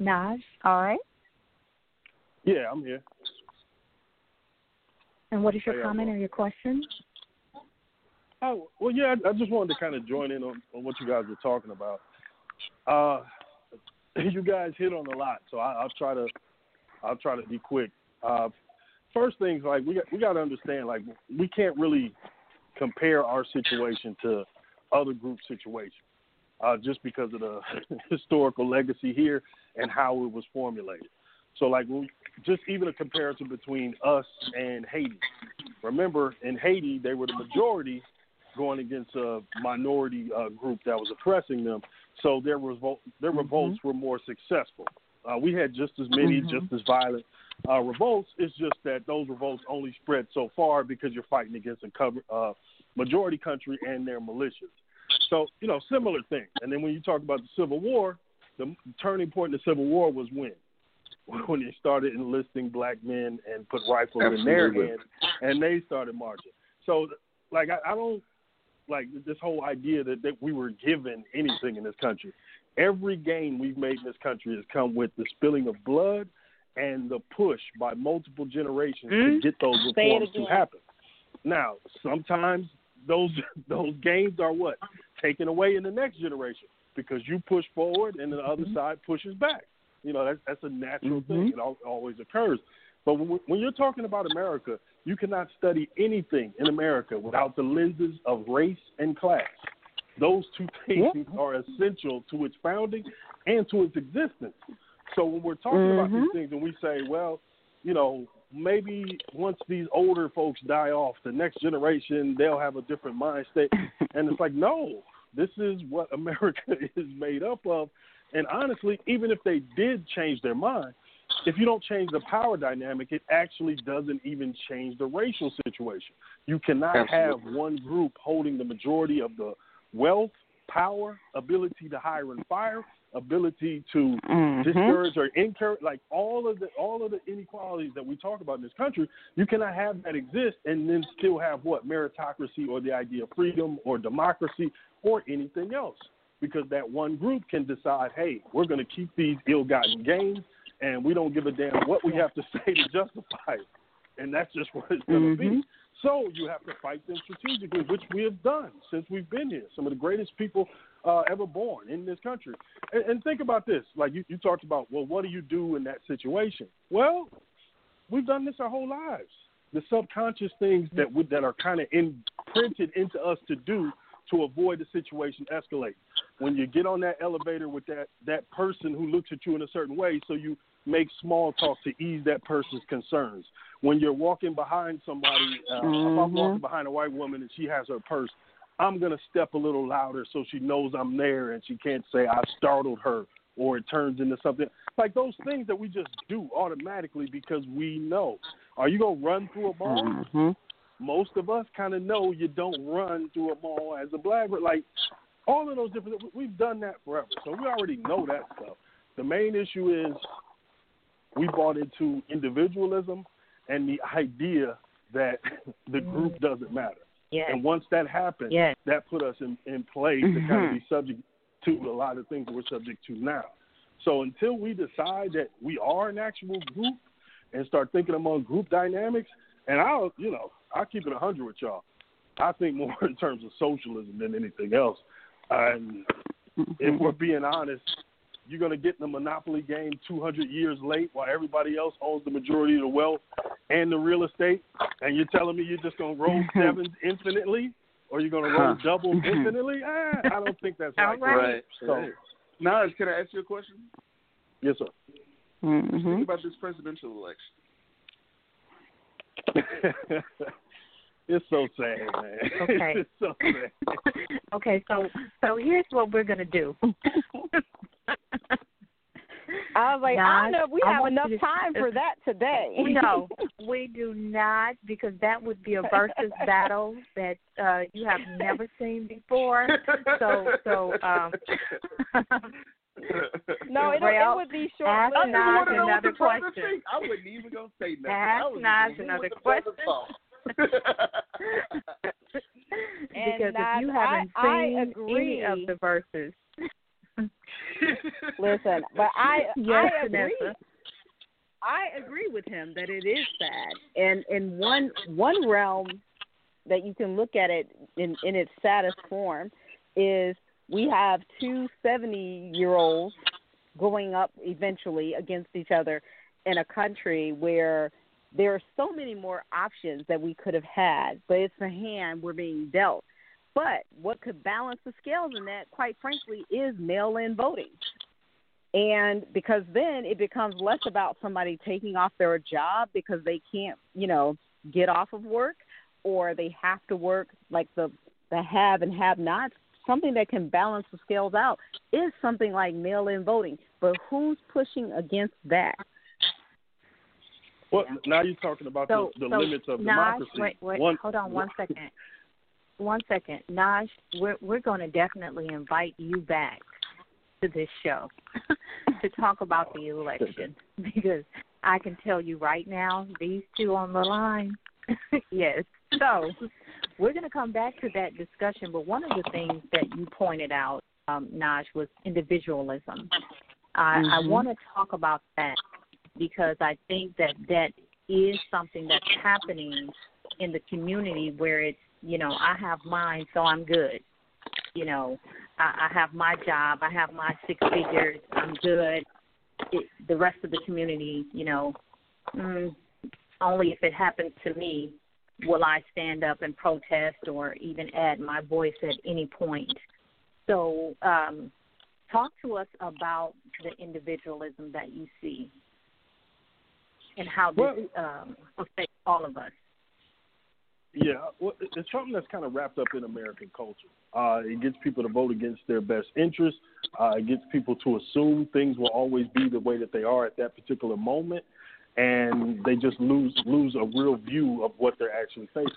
Naj, All right. Yeah, I'm here. and what is your Hey, comment or your question? Oh, well, yeah, I I just wanted to kind of join in on, on what you guys were talking about. Uh, (laughs) you guys hit on a lot, so I, I'll try to I'll try to be quick. Uh, first things like we got, we got to understand like we can't really compare our situation to other group situations uh, just because of the (laughs) historical legacy here and how it was formulated. So like when we, just even a comparison between us and Haiti. Remember in Haiti they were the majority going against a minority uh, group that was oppressing them. So their revolt their revolts were more successful. Uh, we had just as many, Mhm. just as violent uh, revolts. It's just that those revolts only spread so far because you're fighting against a cover, uh, majority country and their militias. So you know, similar thing. And then when you talk about the Civil War, the turning point in the Civil War was when (laughs) when they started enlisting black men and put rifles in their hands, and they started marching. So, like, I, I don't like this whole idea that, that we were given anything in this country. Every gain we've made in this country has come with the spilling of blood and the push by multiple generations Mm. to get those reforms to happen. Now, sometimes those (laughs) those gains are what taken away in the next generation because you push forward and the other side pushes back. You know, that's that's a natural thing. It al- always occurs. But when, when you're talking about America, you cannot study anything in America without the lenses of race and class. Those two (laughs) things are essential to its founding and to its existence. So when we're talking mm-hmm. about these mm-hmm. things and we say, well, you know, maybe once these older folks die off, the next generation they'll have a different mind state. (laughs) and it's like, no, this is what America (laughs) is made up of. And honestly, even if they did change their mind, if you don't change the power dynamic, it actually doesn't even change the racial situation. You cannot Absolutely. have one group holding the majority of the wealth, power, ability to hire and fire, ability to mm-hmm. discourage or encourage, like all of the all of the inequalities that we talk about in this country. You cannot have that exist and then still have what meritocracy or the idea of freedom or democracy or anything else, because that one group can decide, hey, we're going to keep these ill-gotten gains and we don't give a damn what we have to (laughs) say to justify it. And that's just what it's going to mm-hmm. be. So you have to fight them strategically, which we have done since we've been here. Some of the greatest people uh, ever born in this country. And, and think about this: like you, you talked about, well, what do you do in that situation? Well, we've done this our whole lives. The subconscious things that would, that are kind of imprinted into us to do to avoid the situation escalating. When you get on that elevator with that that person who looks at you in a certain way, so you make small talk to ease that person's concerns. When you're walking behind somebody, uh, mm-hmm. if I'm walking behind a white woman and she has her purse, I'm gonna step a little louder so she knows I'm there and she can't say I startled her or it turns into something like those things that we just do automatically because we know. Are you gonna run through a mall? Mm-hmm. Most of us kind of know you don't run through a mall as a black, but like all of those different. We've done that forever, so we already know that stuff. The main issue is we bought into individualism and the idea that (laughs) the group mm-hmm. doesn't matter. Yes. And once that happened, yes. that put us in, in place mm-hmm. to kind of be subject to a lot of things we're subject to now. So until we decide that we are an actual group and start thinking among group dynamics, and I'll, you know, I'll keep it 100 with y'all. I think more (laughs) in terms of socialism than anything else. And if we're being honest, you're going to get in the monopoly game 200 years late while everybody else owns the majority of the wealth and the real estate, and you're telling me you're just going to roll (laughs) sevens infinitely, or you're going to roll doubles (laughs) infinitely? Eh, I don't think that's right. right. So, Naj, can I ask you a question? Yes, sir. Mm-hmm. Think about this presidential election. (laughs) It's so sad, man. (laughs) Okay. it's so sad. (laughs) okay, so so here's what we're gonna do. I was like, not, I don't know if we I have enough to, time for that today. (laughs) no, we do not, because that would be a versus battle that uh you have never seen before. So, so um no, it, well, it would be short. Ask Naj another question. I wouldn't even go say nothing. Ask Naj another question. (laughs) because if you haven't I, seen I agree. any of the verses, (laughs) listen, but I yes, I agree. Vanessa. I agree with him that it is sad, and in one one realm that you can look at it in in its saddest form is we have two seventy year olds going up eventually against each other in a country where there are so many more options that we could have had, but it's the hand we're being dealt. But what could balance the scales in that, quite frankly, is mail in voting. And because then it becomes less about somebody taking off their job because they can't, you know, get off of work or they have to work like the the have and have nots. Something that can balance the scales out is something like mail in voting. But who's pushing against that? Well, now you're talking about so, the, the so limits of Naj, democracy. Wait, wait, one, hold on one (laughs) second. One second, Naj. We're we're going to definitely invite you back to this show (laughs) to talk about the election (laughs) because I can tell you right now, these two on the line. yes. So we're going to come back to that discussion. But one of the things that you pointed out, um, Naj, was individualism. I, mm-hmm. I want to talk about that because I think that that is something that's happening in the community where it's you know I have mine, so I'm good. You know, I, I have my job, I have my six figures, I'm good. It, the rest of the community, you know, mm, only if it happens to me will I stand up and protest or even add my voice at any point So, um, talk to us about the individualism that you see and how this Well- um, affects all of us. Yeah, well, it's something that's kind of wrapped up in American culture. Uh, it gets people to vote against their best interests. Uh, it gets people to assume things will always be the way that they are at that particular moment, and they just lose lose a real view of what they're actually facing.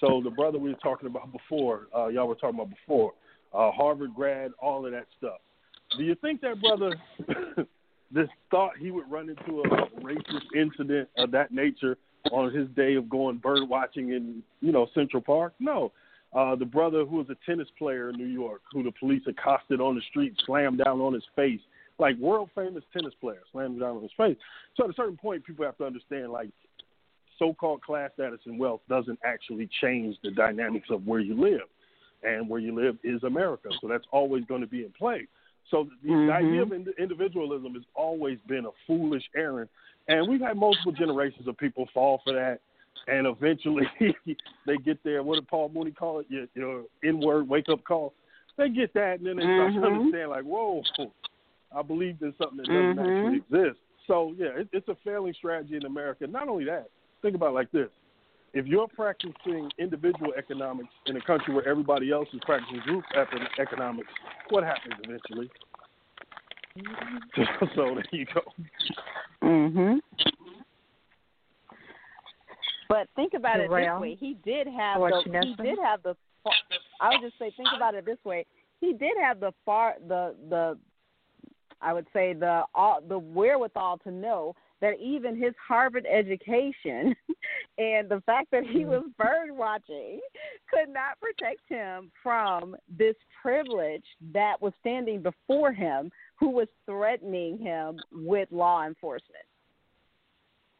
So the brother we were talking about before, uh, y'all were talking about before, uh, Harvard grad, all of that stuff. Do you think that brother (laughs) just thought he would run into a racist incident of that nature on his day of going bird watching in you know Central Park? No. Uh, the brother who was a tennis player in New York, who the police accosted on the street, slammed down on his face, like world famous tennis player, slammed down on his face. So at a certain point, people have to understand like so-called class status and wealth doesn't actually change the dynamics of where you live, and where you live is America. So that's always going to be in play. So the, the idea of ind- individualism has always been a foolish errand, and we've had multiple generations of people fall for that, and eventually (laughs) they get there. What did Paul Mooney call it? Your, your N-word wake-up call. They get that, and then they start to Mhm. understand, like, whoa, I believed in something that doesn't Mhm. actually exist. So yeah, it, it's a failing strategy in America. Not only that, think about it like this: if you're practicing individual economics in a country where everybody else is practicing group economics, what happens eventually? (laughs) so there you go. Mhm. But think about it this way: he did have the he did have the. I would just say, think about it this way: he did have the far the the. I would say the all the wherewithal to know that even his Harvard education (laughs) and the fact that he was bird watching could not protect him from this privilege that was standing before him, who was threatening him with law enforcement.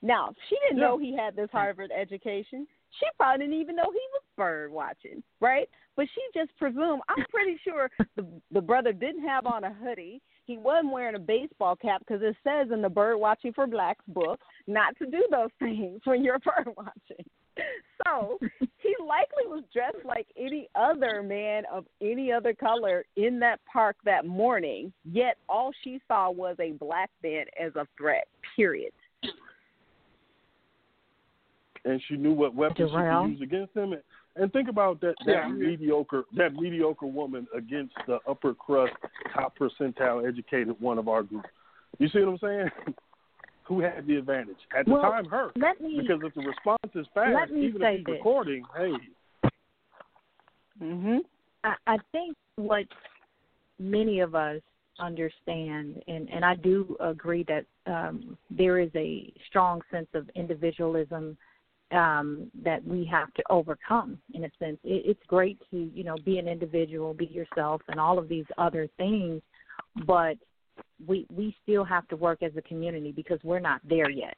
Now, she didn't Yeah. know he had this Harvard education. She probably didn't even know he was bird watching, right? But she just presumed. I'm pretty sure the the brother didn't have on a hoodie. He wasn't wearing a baseball cap because it says in the Bird Watching for Blacks book not to do those (laughs) things when you're bird watching. So he likely was dressed like any other man of any other color in that park that morning. Yet all she saw was a black man as a threat. Period. And she knew what weapons she could use against him. And, and think about that that Yeah. mediocre that mediocre woman against the upper crust, top percentile educated one of our group. You see what I'm saying? (laughs) Who had the advantage at the Well, time? Her. Let me Because if the response is fast, Let me even say if he's this. recording, hey, Mhm. I, I think what many of us understand, and, and I do agree that um, there is a strong sense of individualism um, that we have to overcome. In a sense, it, it's great to you know be an individual, be yourself, and all of these other things, but we we still have to work as a community because we're not there yet.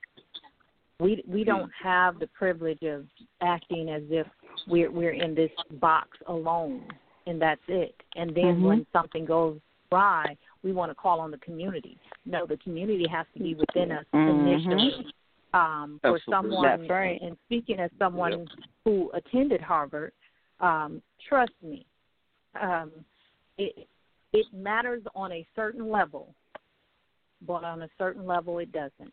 We we don't have the privilege of acting as if we're we're in this box alone and that's it. And then Mhm. when something goes awry, we want to call on the community. No, the community has to be within us Mhm. initially. Um, for Absolutely. someone, That's right. and speaking as someone who attended Harvard, um, trust me, um, it it matters on a certain level, but on a certain level it doesn't.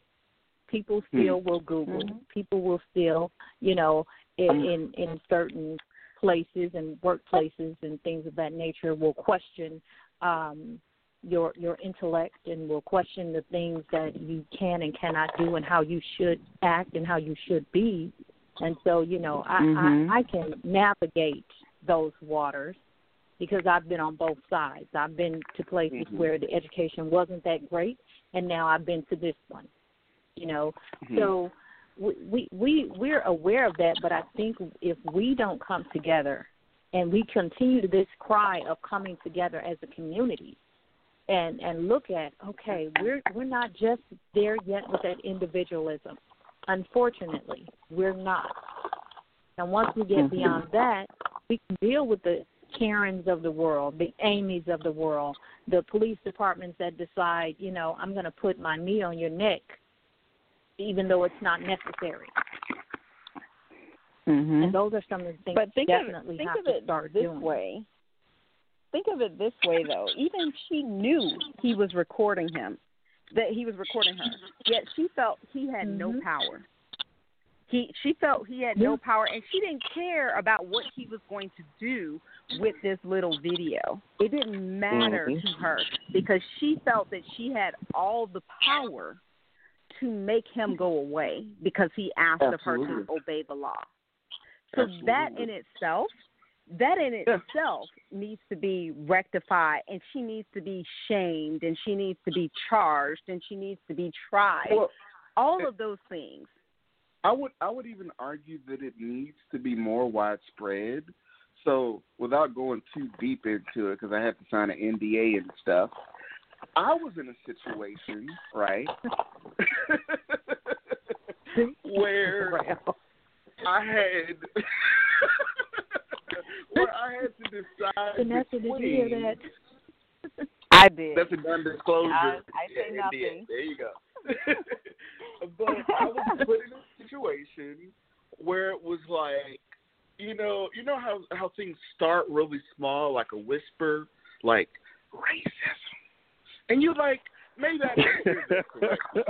People still will Google. Mhm. People will still, you know, in, in in certain places and workplaces and things of that nature will question um, your your intellect and will question the things that you can and cannot do and how you should act and how you should be. And so, you know, I, Mhm. I, I can navigate those waters because I've been on both sides. I've been to places Mhm. where the education wasn't that great, and now I've been to this one. You know, Mhm. so we we we're aware of that, but I think if we don't come together and we continue this cry of coming together as a community and and look at okay, we're we're not just there yet with that individualism. Unfortunately, we're not. And once we get Mhm. beyond that, we can deal with the Karens of the world, the Amy's of the world, the police departments that decide, you know, I'm going to put my knee on your neck, even though it's not necessary. Mhm. And those are some of the things But think we of it, think have of to it start this doing. way. Think of it this way though. Even she knew he was recording him, that he was recording her. Yet she felt he had mm-hmm. no power. He she felt he had no power and she didn't care about what he was going to do with this little video. It didn't matter mm-hmm. to her because she felt that she had all the power to make him go away because he asked Absolutely. of her to obey the law. So Absolutely. that in itself that in itself needs to be rectified and she needs to be shamed and she needs to be charged and she needs to be tried. Well, all eh, of those things. I would I would even argue that it needs to be more widespread. So without going too deep into it, because I have to sign an NDA and stuff, I was in a situation, right, (laughs) (laughs) where I had (laughs) where I had to decide. Vanessa, did you hear that? I did. That's a non-disclosure. I- I say Yeah, nothing. NDA. There you go. (laughs) but I was (laughs) put in a situation where it was like, you know, you know how how things start really small, like a whisper, like racism, and you like maybe I didn't hear this correctly.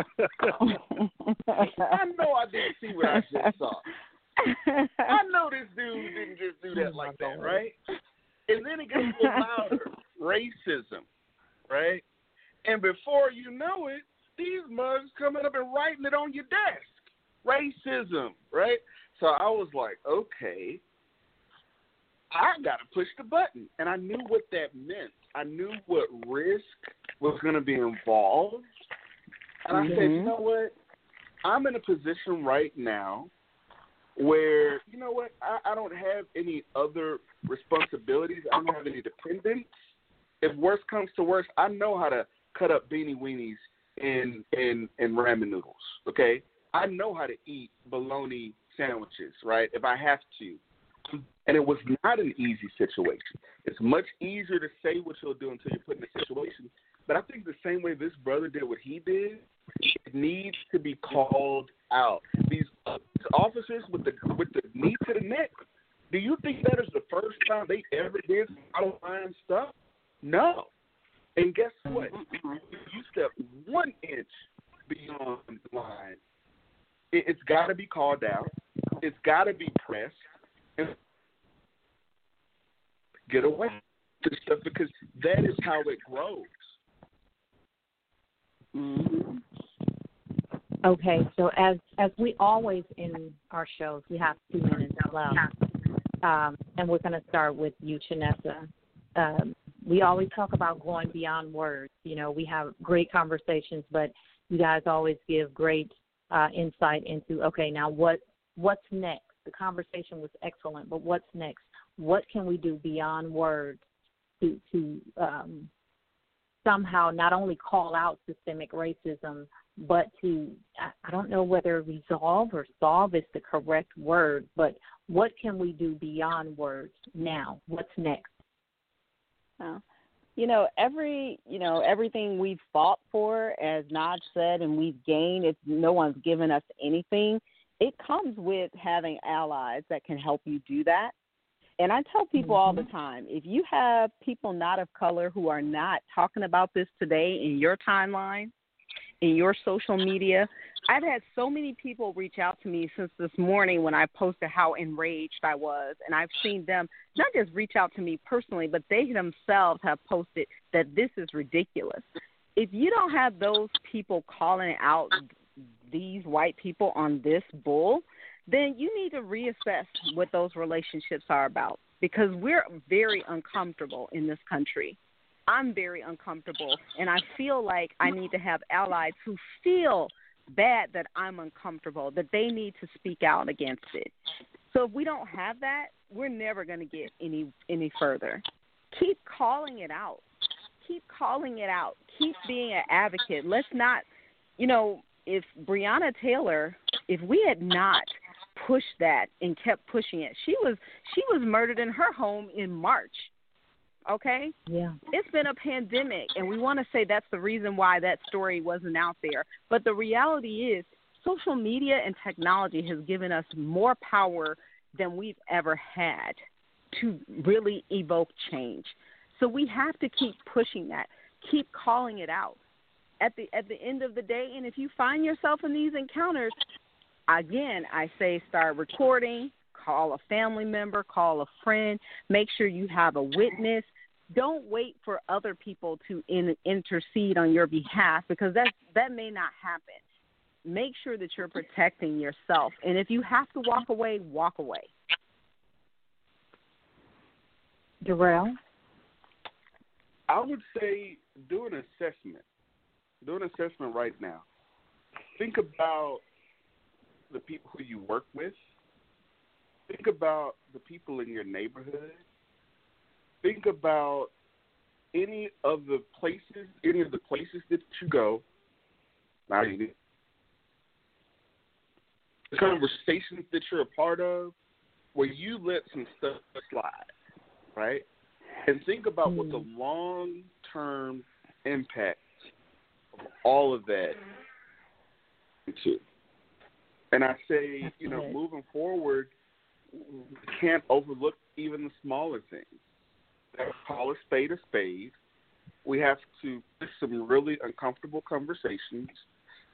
(laughs) I know I didn't see what I just saw. (laughs) I know this dude didn't just do that oh, like that, right? And then it gets a little louder. Racism, right? And before you know it, these mugs coming up and writing it on your desk. Racism, right? So I was like, okay, I got to push the button. And I knew what that meant. I knew what risk was going to be involved. And I said, you mm-hmm. know what? I'm in a position right now where, you know what, I, I don't have any other responsibilities. I don't have any dependents. If worst comes to worst, I know how to cut up beanie weenies and and and ramen noodles. Okay, I know how to eat bologna sandwiches, right? If I have to. And it was not an easy situation. It's much easier to say what you'll do until you're put in a situation. But I think the same way this brother did what he did, it needs to be called out. These officers with the with the knee to the neck. Do you think that is the first time they ever did out of line stuff? No. And guess what? If you step one inch beyond the line, it, it's got to be called out. It's got to be pressed. And get away to stuff because that is how it grows. Mm-hmm. Okay, so as as we always in our shows, we have two minutes left, um, and we're going to start with you, Chinissa. Um, we always talk about going beyond words. You know, we have great conversations, but you guys always give great uh, insight into okay, now what what's next? The conversation was excellent, but what's next? What can we do beyond words to to um, somehow not only call out systemic racism, but to I don't know whether resolve or solve is the correct word, but what can we do beyond words now? What's next? You know, every you know, everything we've fought for, as Naj said, and we've gained, if no one's given us anything, it comes with having allies that can help you do that. And I tell people mm-hmm. all the time, if you have people not of color who are not talking about this today in your timeline, in your social media. I've had so many people reach out to me since this morning when I posted how enraged I was, and I've seen them not just reach out to me personally, but they themselves have posted that this is ridiculous. If you don't have those people calling out these white people on this bull, then you need to reassess what those relationships are about because we're very uncomfortable in this country. I'm very uncomfortable, and I feel like I need to have allies who feel bad that I'm uncomfortable, that they need to speak out against it. So if we don't have that, we're never going to get any any further. Keep calling it out. Keep calling it out. Keep being an advocate. Let's not, you know, if Breonna Taylor, if we had not pushed that and kept pushing it, she was she was murdered in her home in March okay? Yeah. It's been a pandemic, and we want to say that's the reason why that story wasn't out there. But the reality is, social media and technology has given us more power than we've ever had to really evoke change. So we have to keep pushing that, keep calling it out. At the at the end of the day, and if you find yourself in these encounters, again, I say start recording, call a family member, call a friend, make sure you have a witness. Don't wait for other people to in, intercede on your behalf because that that may not happen. Make sure that you're protecting yourself, and if you have to walk away, walk away. Durrel? I would say do an assessment. Do an assessment right now. Think about the people who you work with. Think about the people in your neighborhood. Think about any of the places, any of the places that you go. Now you need the conversations that you're a part of, where you let some stuff slide, right? And think about what the Hmm. long term impact of all of that to. And I say, you know, moving forward, we can't overlook even the smaller things. Call a spade a spade. We have to have some really uncomfortable conversations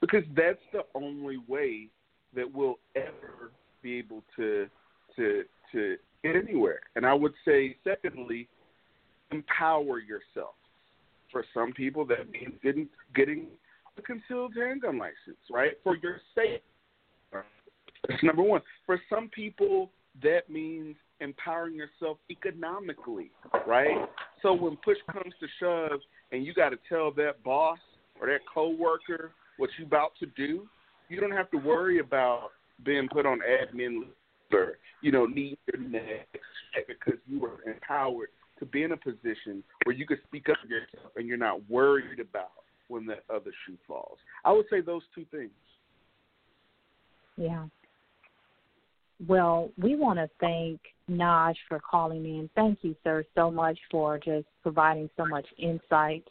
because that's the only way that we'll ever be able to to to get anywhere. And I would say, secondly, empower yourself. For some people, that means getting getting a concealed handgun license, right? For your safety. That's number one. For some people, that means empowering yourself economically, right? So when push comes to shove, and you got to tell that boss or that coworker what you about to do, you don't have to worry about being put on admin or you know need your next because you were empowered to be in a position where you could speak up for yourself and you're not worried about when the other shoe falls. I would say those two things. Yeah. Well, we want to thank Naj for calling in. Thank you, sir, so much for just providing so much insight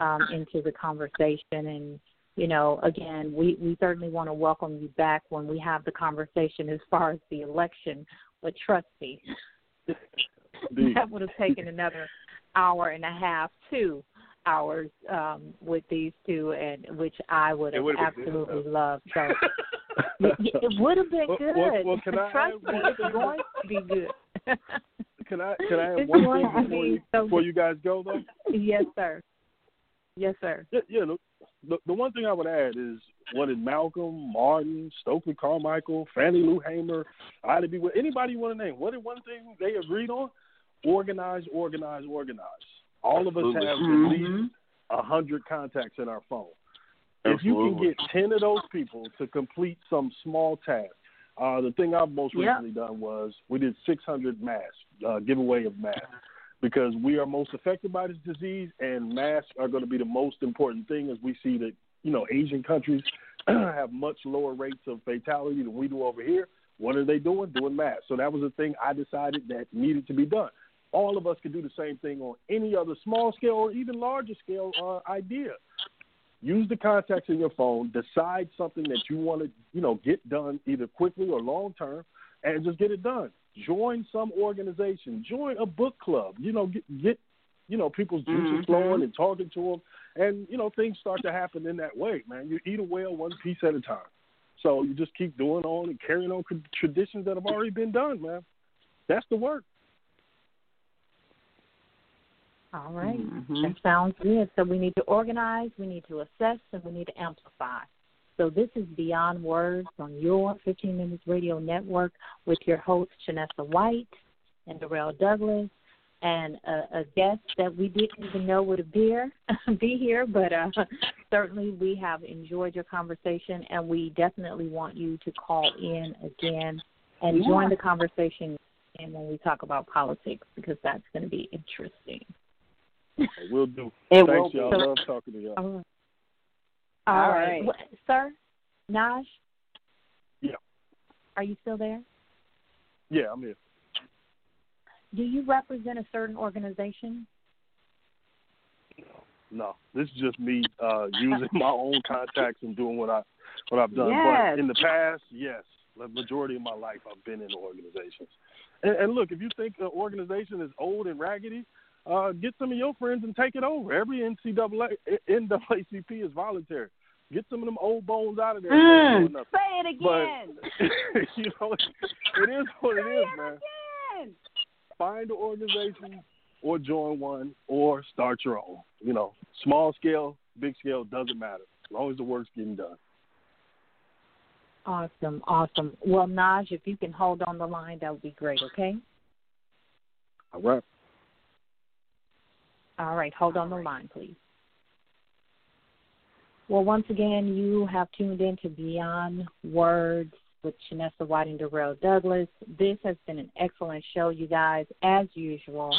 um, into the conversation. And, you know, again, we, we certainly want to welcome you back when we have the conversation as far as the election. But trust me, (laughs) that would have taken another hour and a half, two hours um, with these two, and which I would have been good, absolutely loved. So (laughs) it, it would have been Well, good. well, well, can I Trust me, it's going to be good. (laughs) Can I can I add one thing before be you, so before you guys go though? yes, sir. Yes, sir. Yeah, yeah the, the the one thing I would add is what did Malcolm, Martin, Stokely Carmichael, Fannie Lou Hamer, Ida B. Anybody you want to name? What did one thing they agreed on? Organize, organize, organize. All of us Absolutely. have Mhm. at least a hundred contacts in our phone. If you can get ten of those people to complete some small task, uh, the thing I've most Yeah. recently done was we did 600 masks, uh, giveaway of masks, because we are most affected by this disease, and masks are going to be the most important thing as we see that you know Asian countries (clears throat) have much lower rates of fatality than we do over here. What are they doing? Doing masks. So that was a thing I decided that needed to be done. All of us can do the same thing on any other small scale or even larger scale uh, idea use the contacts in your phone, decide something that you want to, you know, get done either quickly or long term, and just get it done. Join some organization, join a book club, you know, get, get you know, people's juices Mhm. flowing and talking to them, and you know, things start to happen in that way, man. You eat a whale one piece at a time. So you just keep doing on and carrying on traditions that have already been done, man. That's the work. All right. Mhm. That sounds good. So we need to organize, we need to assess, and we need to amplify. So this is Beyond Words on your 15 Minutes Radio Network with your host, Chinissa White and Durrel Douglas, and a, a guest that we didn't even know would be here, (laughs) be here but uh, (laughs) certainly we have enjoyed your conversation, and we definitely want you to call in again and Yeah. join the conversation and when we talk about politics because that's going to be interesting. We'll do. (laughs) It Thanks, y'all. Love talking to y'all. All right. All All right. right. What, sir, Naj? Yeah. Are you still there? Yeah, I'm here. Do you represent a certain organization? No, this is just me uh, (laughs) using my own contacts and doing what I what I've done. Yes. But in the past, yes, the majority of my life I've been in organizations. And, and look, if you think an organization is old and raggedy, uh, get some of your friends and take it over. Every NCAA NAACP is voluntary. Get some of them old bones out of there. Mm, say it again. But, (laughs) you know, it is what it is, it man. Again. Find an organization or join one or start your own. You know, small scale, big scale doesn't matter as long as the work's getting done. Awesome, awesome. Well, Naj, if you can hold on the line, that would be great. Okay. All right. All right, hold on the line, please. Well, once again, you have tuned in to Beyond Words with Chinissa White and Durrel Douglas. This has been an excellent show, you guys, as usual.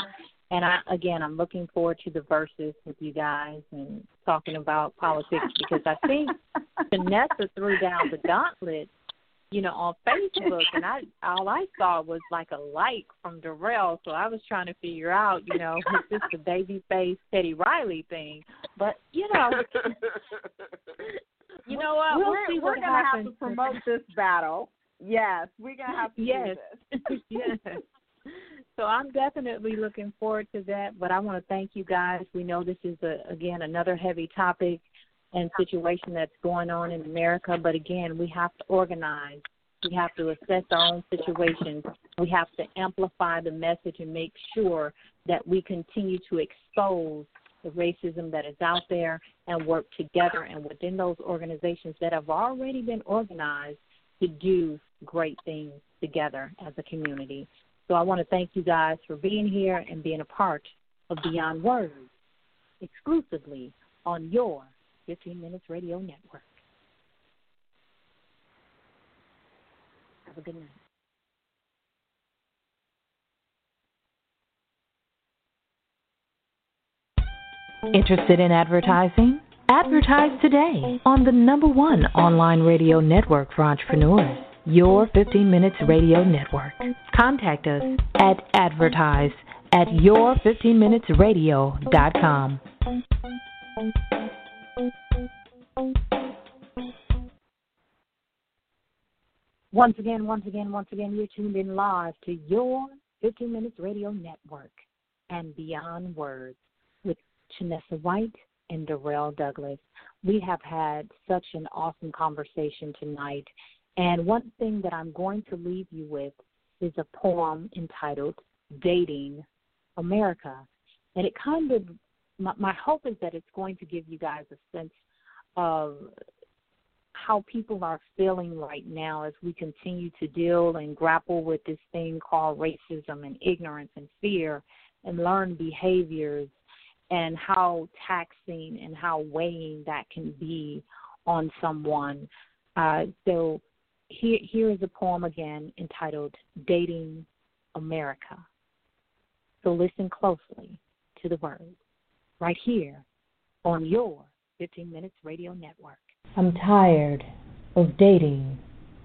And I, again, I'm looking forward to the verses with you guys and talking about politics because I think (laughs) Chinissa threw down the gauntlet you know, on Facebook, and I all I saw was like a like from Durrel. So I was trying to figure out, you know, is this the Babyface Teddy Riley thing? But you know, (laughs) you know what? We'll we're see we're gonna happens. have to promote this battle. Yes, we're gonna have to yes, do this. (laughs) yes. So I'm definitely looking forward to that. But I want to thank you guys. We know this is a, again another heavy topic and situation that's going on in America. But again, we have to organize. We have to assess our own situation. We have to amplify the message and make sure that we continue to expose the racism that is out there and work together and within those organizations that have already been organized to do great things together as a community. So I want to thank you guys for being here and being a part of Beyond Words exclusively on your 15 Minutes Radio Network. Have a good night. Interested in advertising? Advertise today on the number one online radio network for entrepreneurs, Your 15 Minutes Radio Network. Contact us at advertise at your15minutesradio.com. Once again, once again, once again, you're tuned in live to your 15 Minutes Radio Network and Beyond Words with Chinissa White and Durrel Douglas. We have had such an awesome conversation tonight. And one thing that I'm going to leave you with is a poem entitled Dating America. And it kind of, my, my hope is that it's going to give you guys a sense of how people are feeling right now as we continue to deal and grapple with this thing called racism and ignorance and fear and learn behaviors and how taxing and how weighing that can be on someone. Uh, so here, here is a poem again entitled Dating America. So listen closely to the words right here on your 15 Minutes Radio Network. I'm tired of dating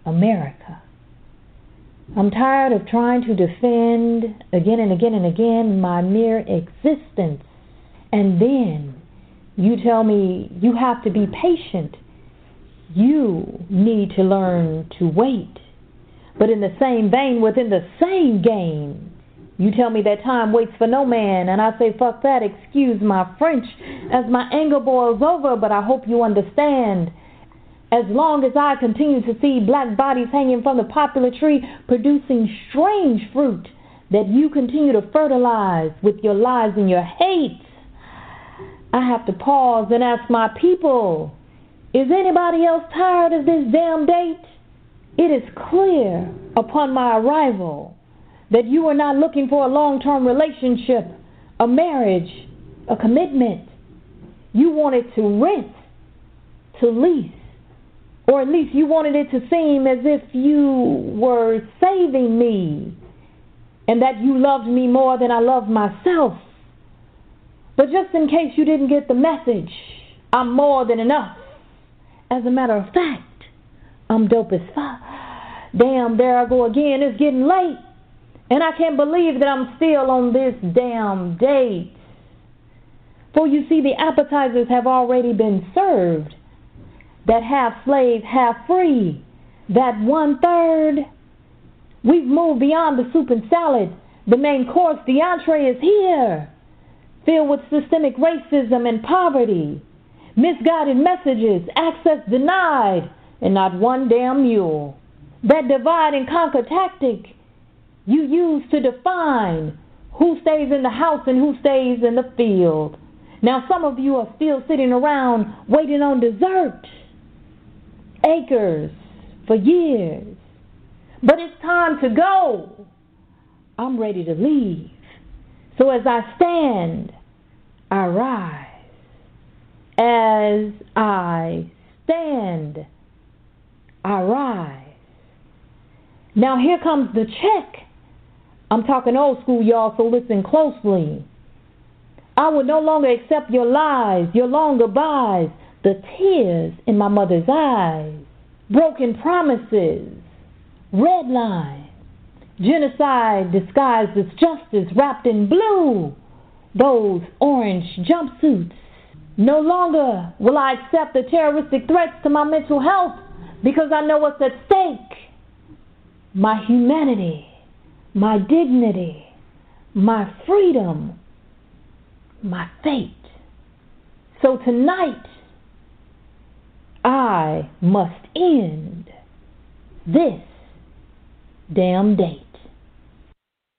America. I'm tired of trying to defend again and again and again my mere existence. And then you tell me you have to be patient. You need to learn to wait. But in the same vein, within the same game, you tell me that time waits for no man, and I say, fuck that, excuse my French, as my anger boils over, but I hope you understand. As long as I continue to see black bodies hanging from the popular tree, producing strange fruit that you continue to fertilize with your lies and your hate, I have to pause and ask my people, is anybody else tired of this damn date? It is clear upon my arrival that you are not looking for a long term relationship, a marriage, a commitment. You wanted to rent, to lease, or at least you wanted it to seem as if you were saving me and that you loved me more than I loved myself. But just in case you didn't get the message, I'm more than enough. As a matter of fact, I'm dope as fuck. Damn, there I go again. It's getting late. And I can't believe that I'm still on this damn date. For you see, the appetizers have already been served. That half slave, half free. That one third. We've moved beyond the soup and salad. The main course, the entree is here. filled with systemic racism and poverty, misguided messages, access denied, and not one damn mule. That divide and conquer tactic you use to define who stays in the house and who stays in the field. Now, some of you are still sitting around waiting on dessert, acres for years. But it's time to go. I'm ready to leave. So as I stand, I rise. As I stand, I rise. Now here comes the check. I'm talking old school, y'all, so listen closely. I will no longer accept your lies, your long goodbyes, the tears in my mother's eyes, broken promises, red lines, genocide disguised as justice wrapped in blue, those orange jumpsuits. No longer will I accept the terroristic threats to my mental health because I know what's at stake. My humanity, my dignity, my freedom my fate. So tonight, I must end this damn date.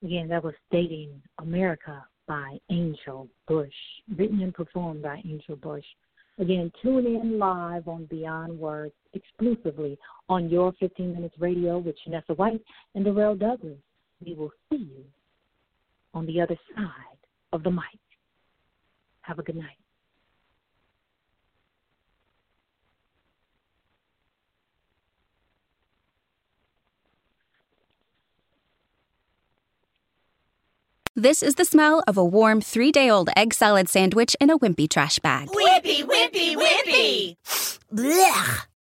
Again, that was Dating America by Angel Bush, written and performed by Angel Bush. Again, tune in live on Beyond Words exclusively on your 15 Minutes Radio with Chinissa White and Durrel Douglas. We will see you on the other side of the mic. Have a good night. This is the smell of a warm three day old egg salad sandwich in a wimpy trash bag. Wimpy, wimpy, wimpy! Blech!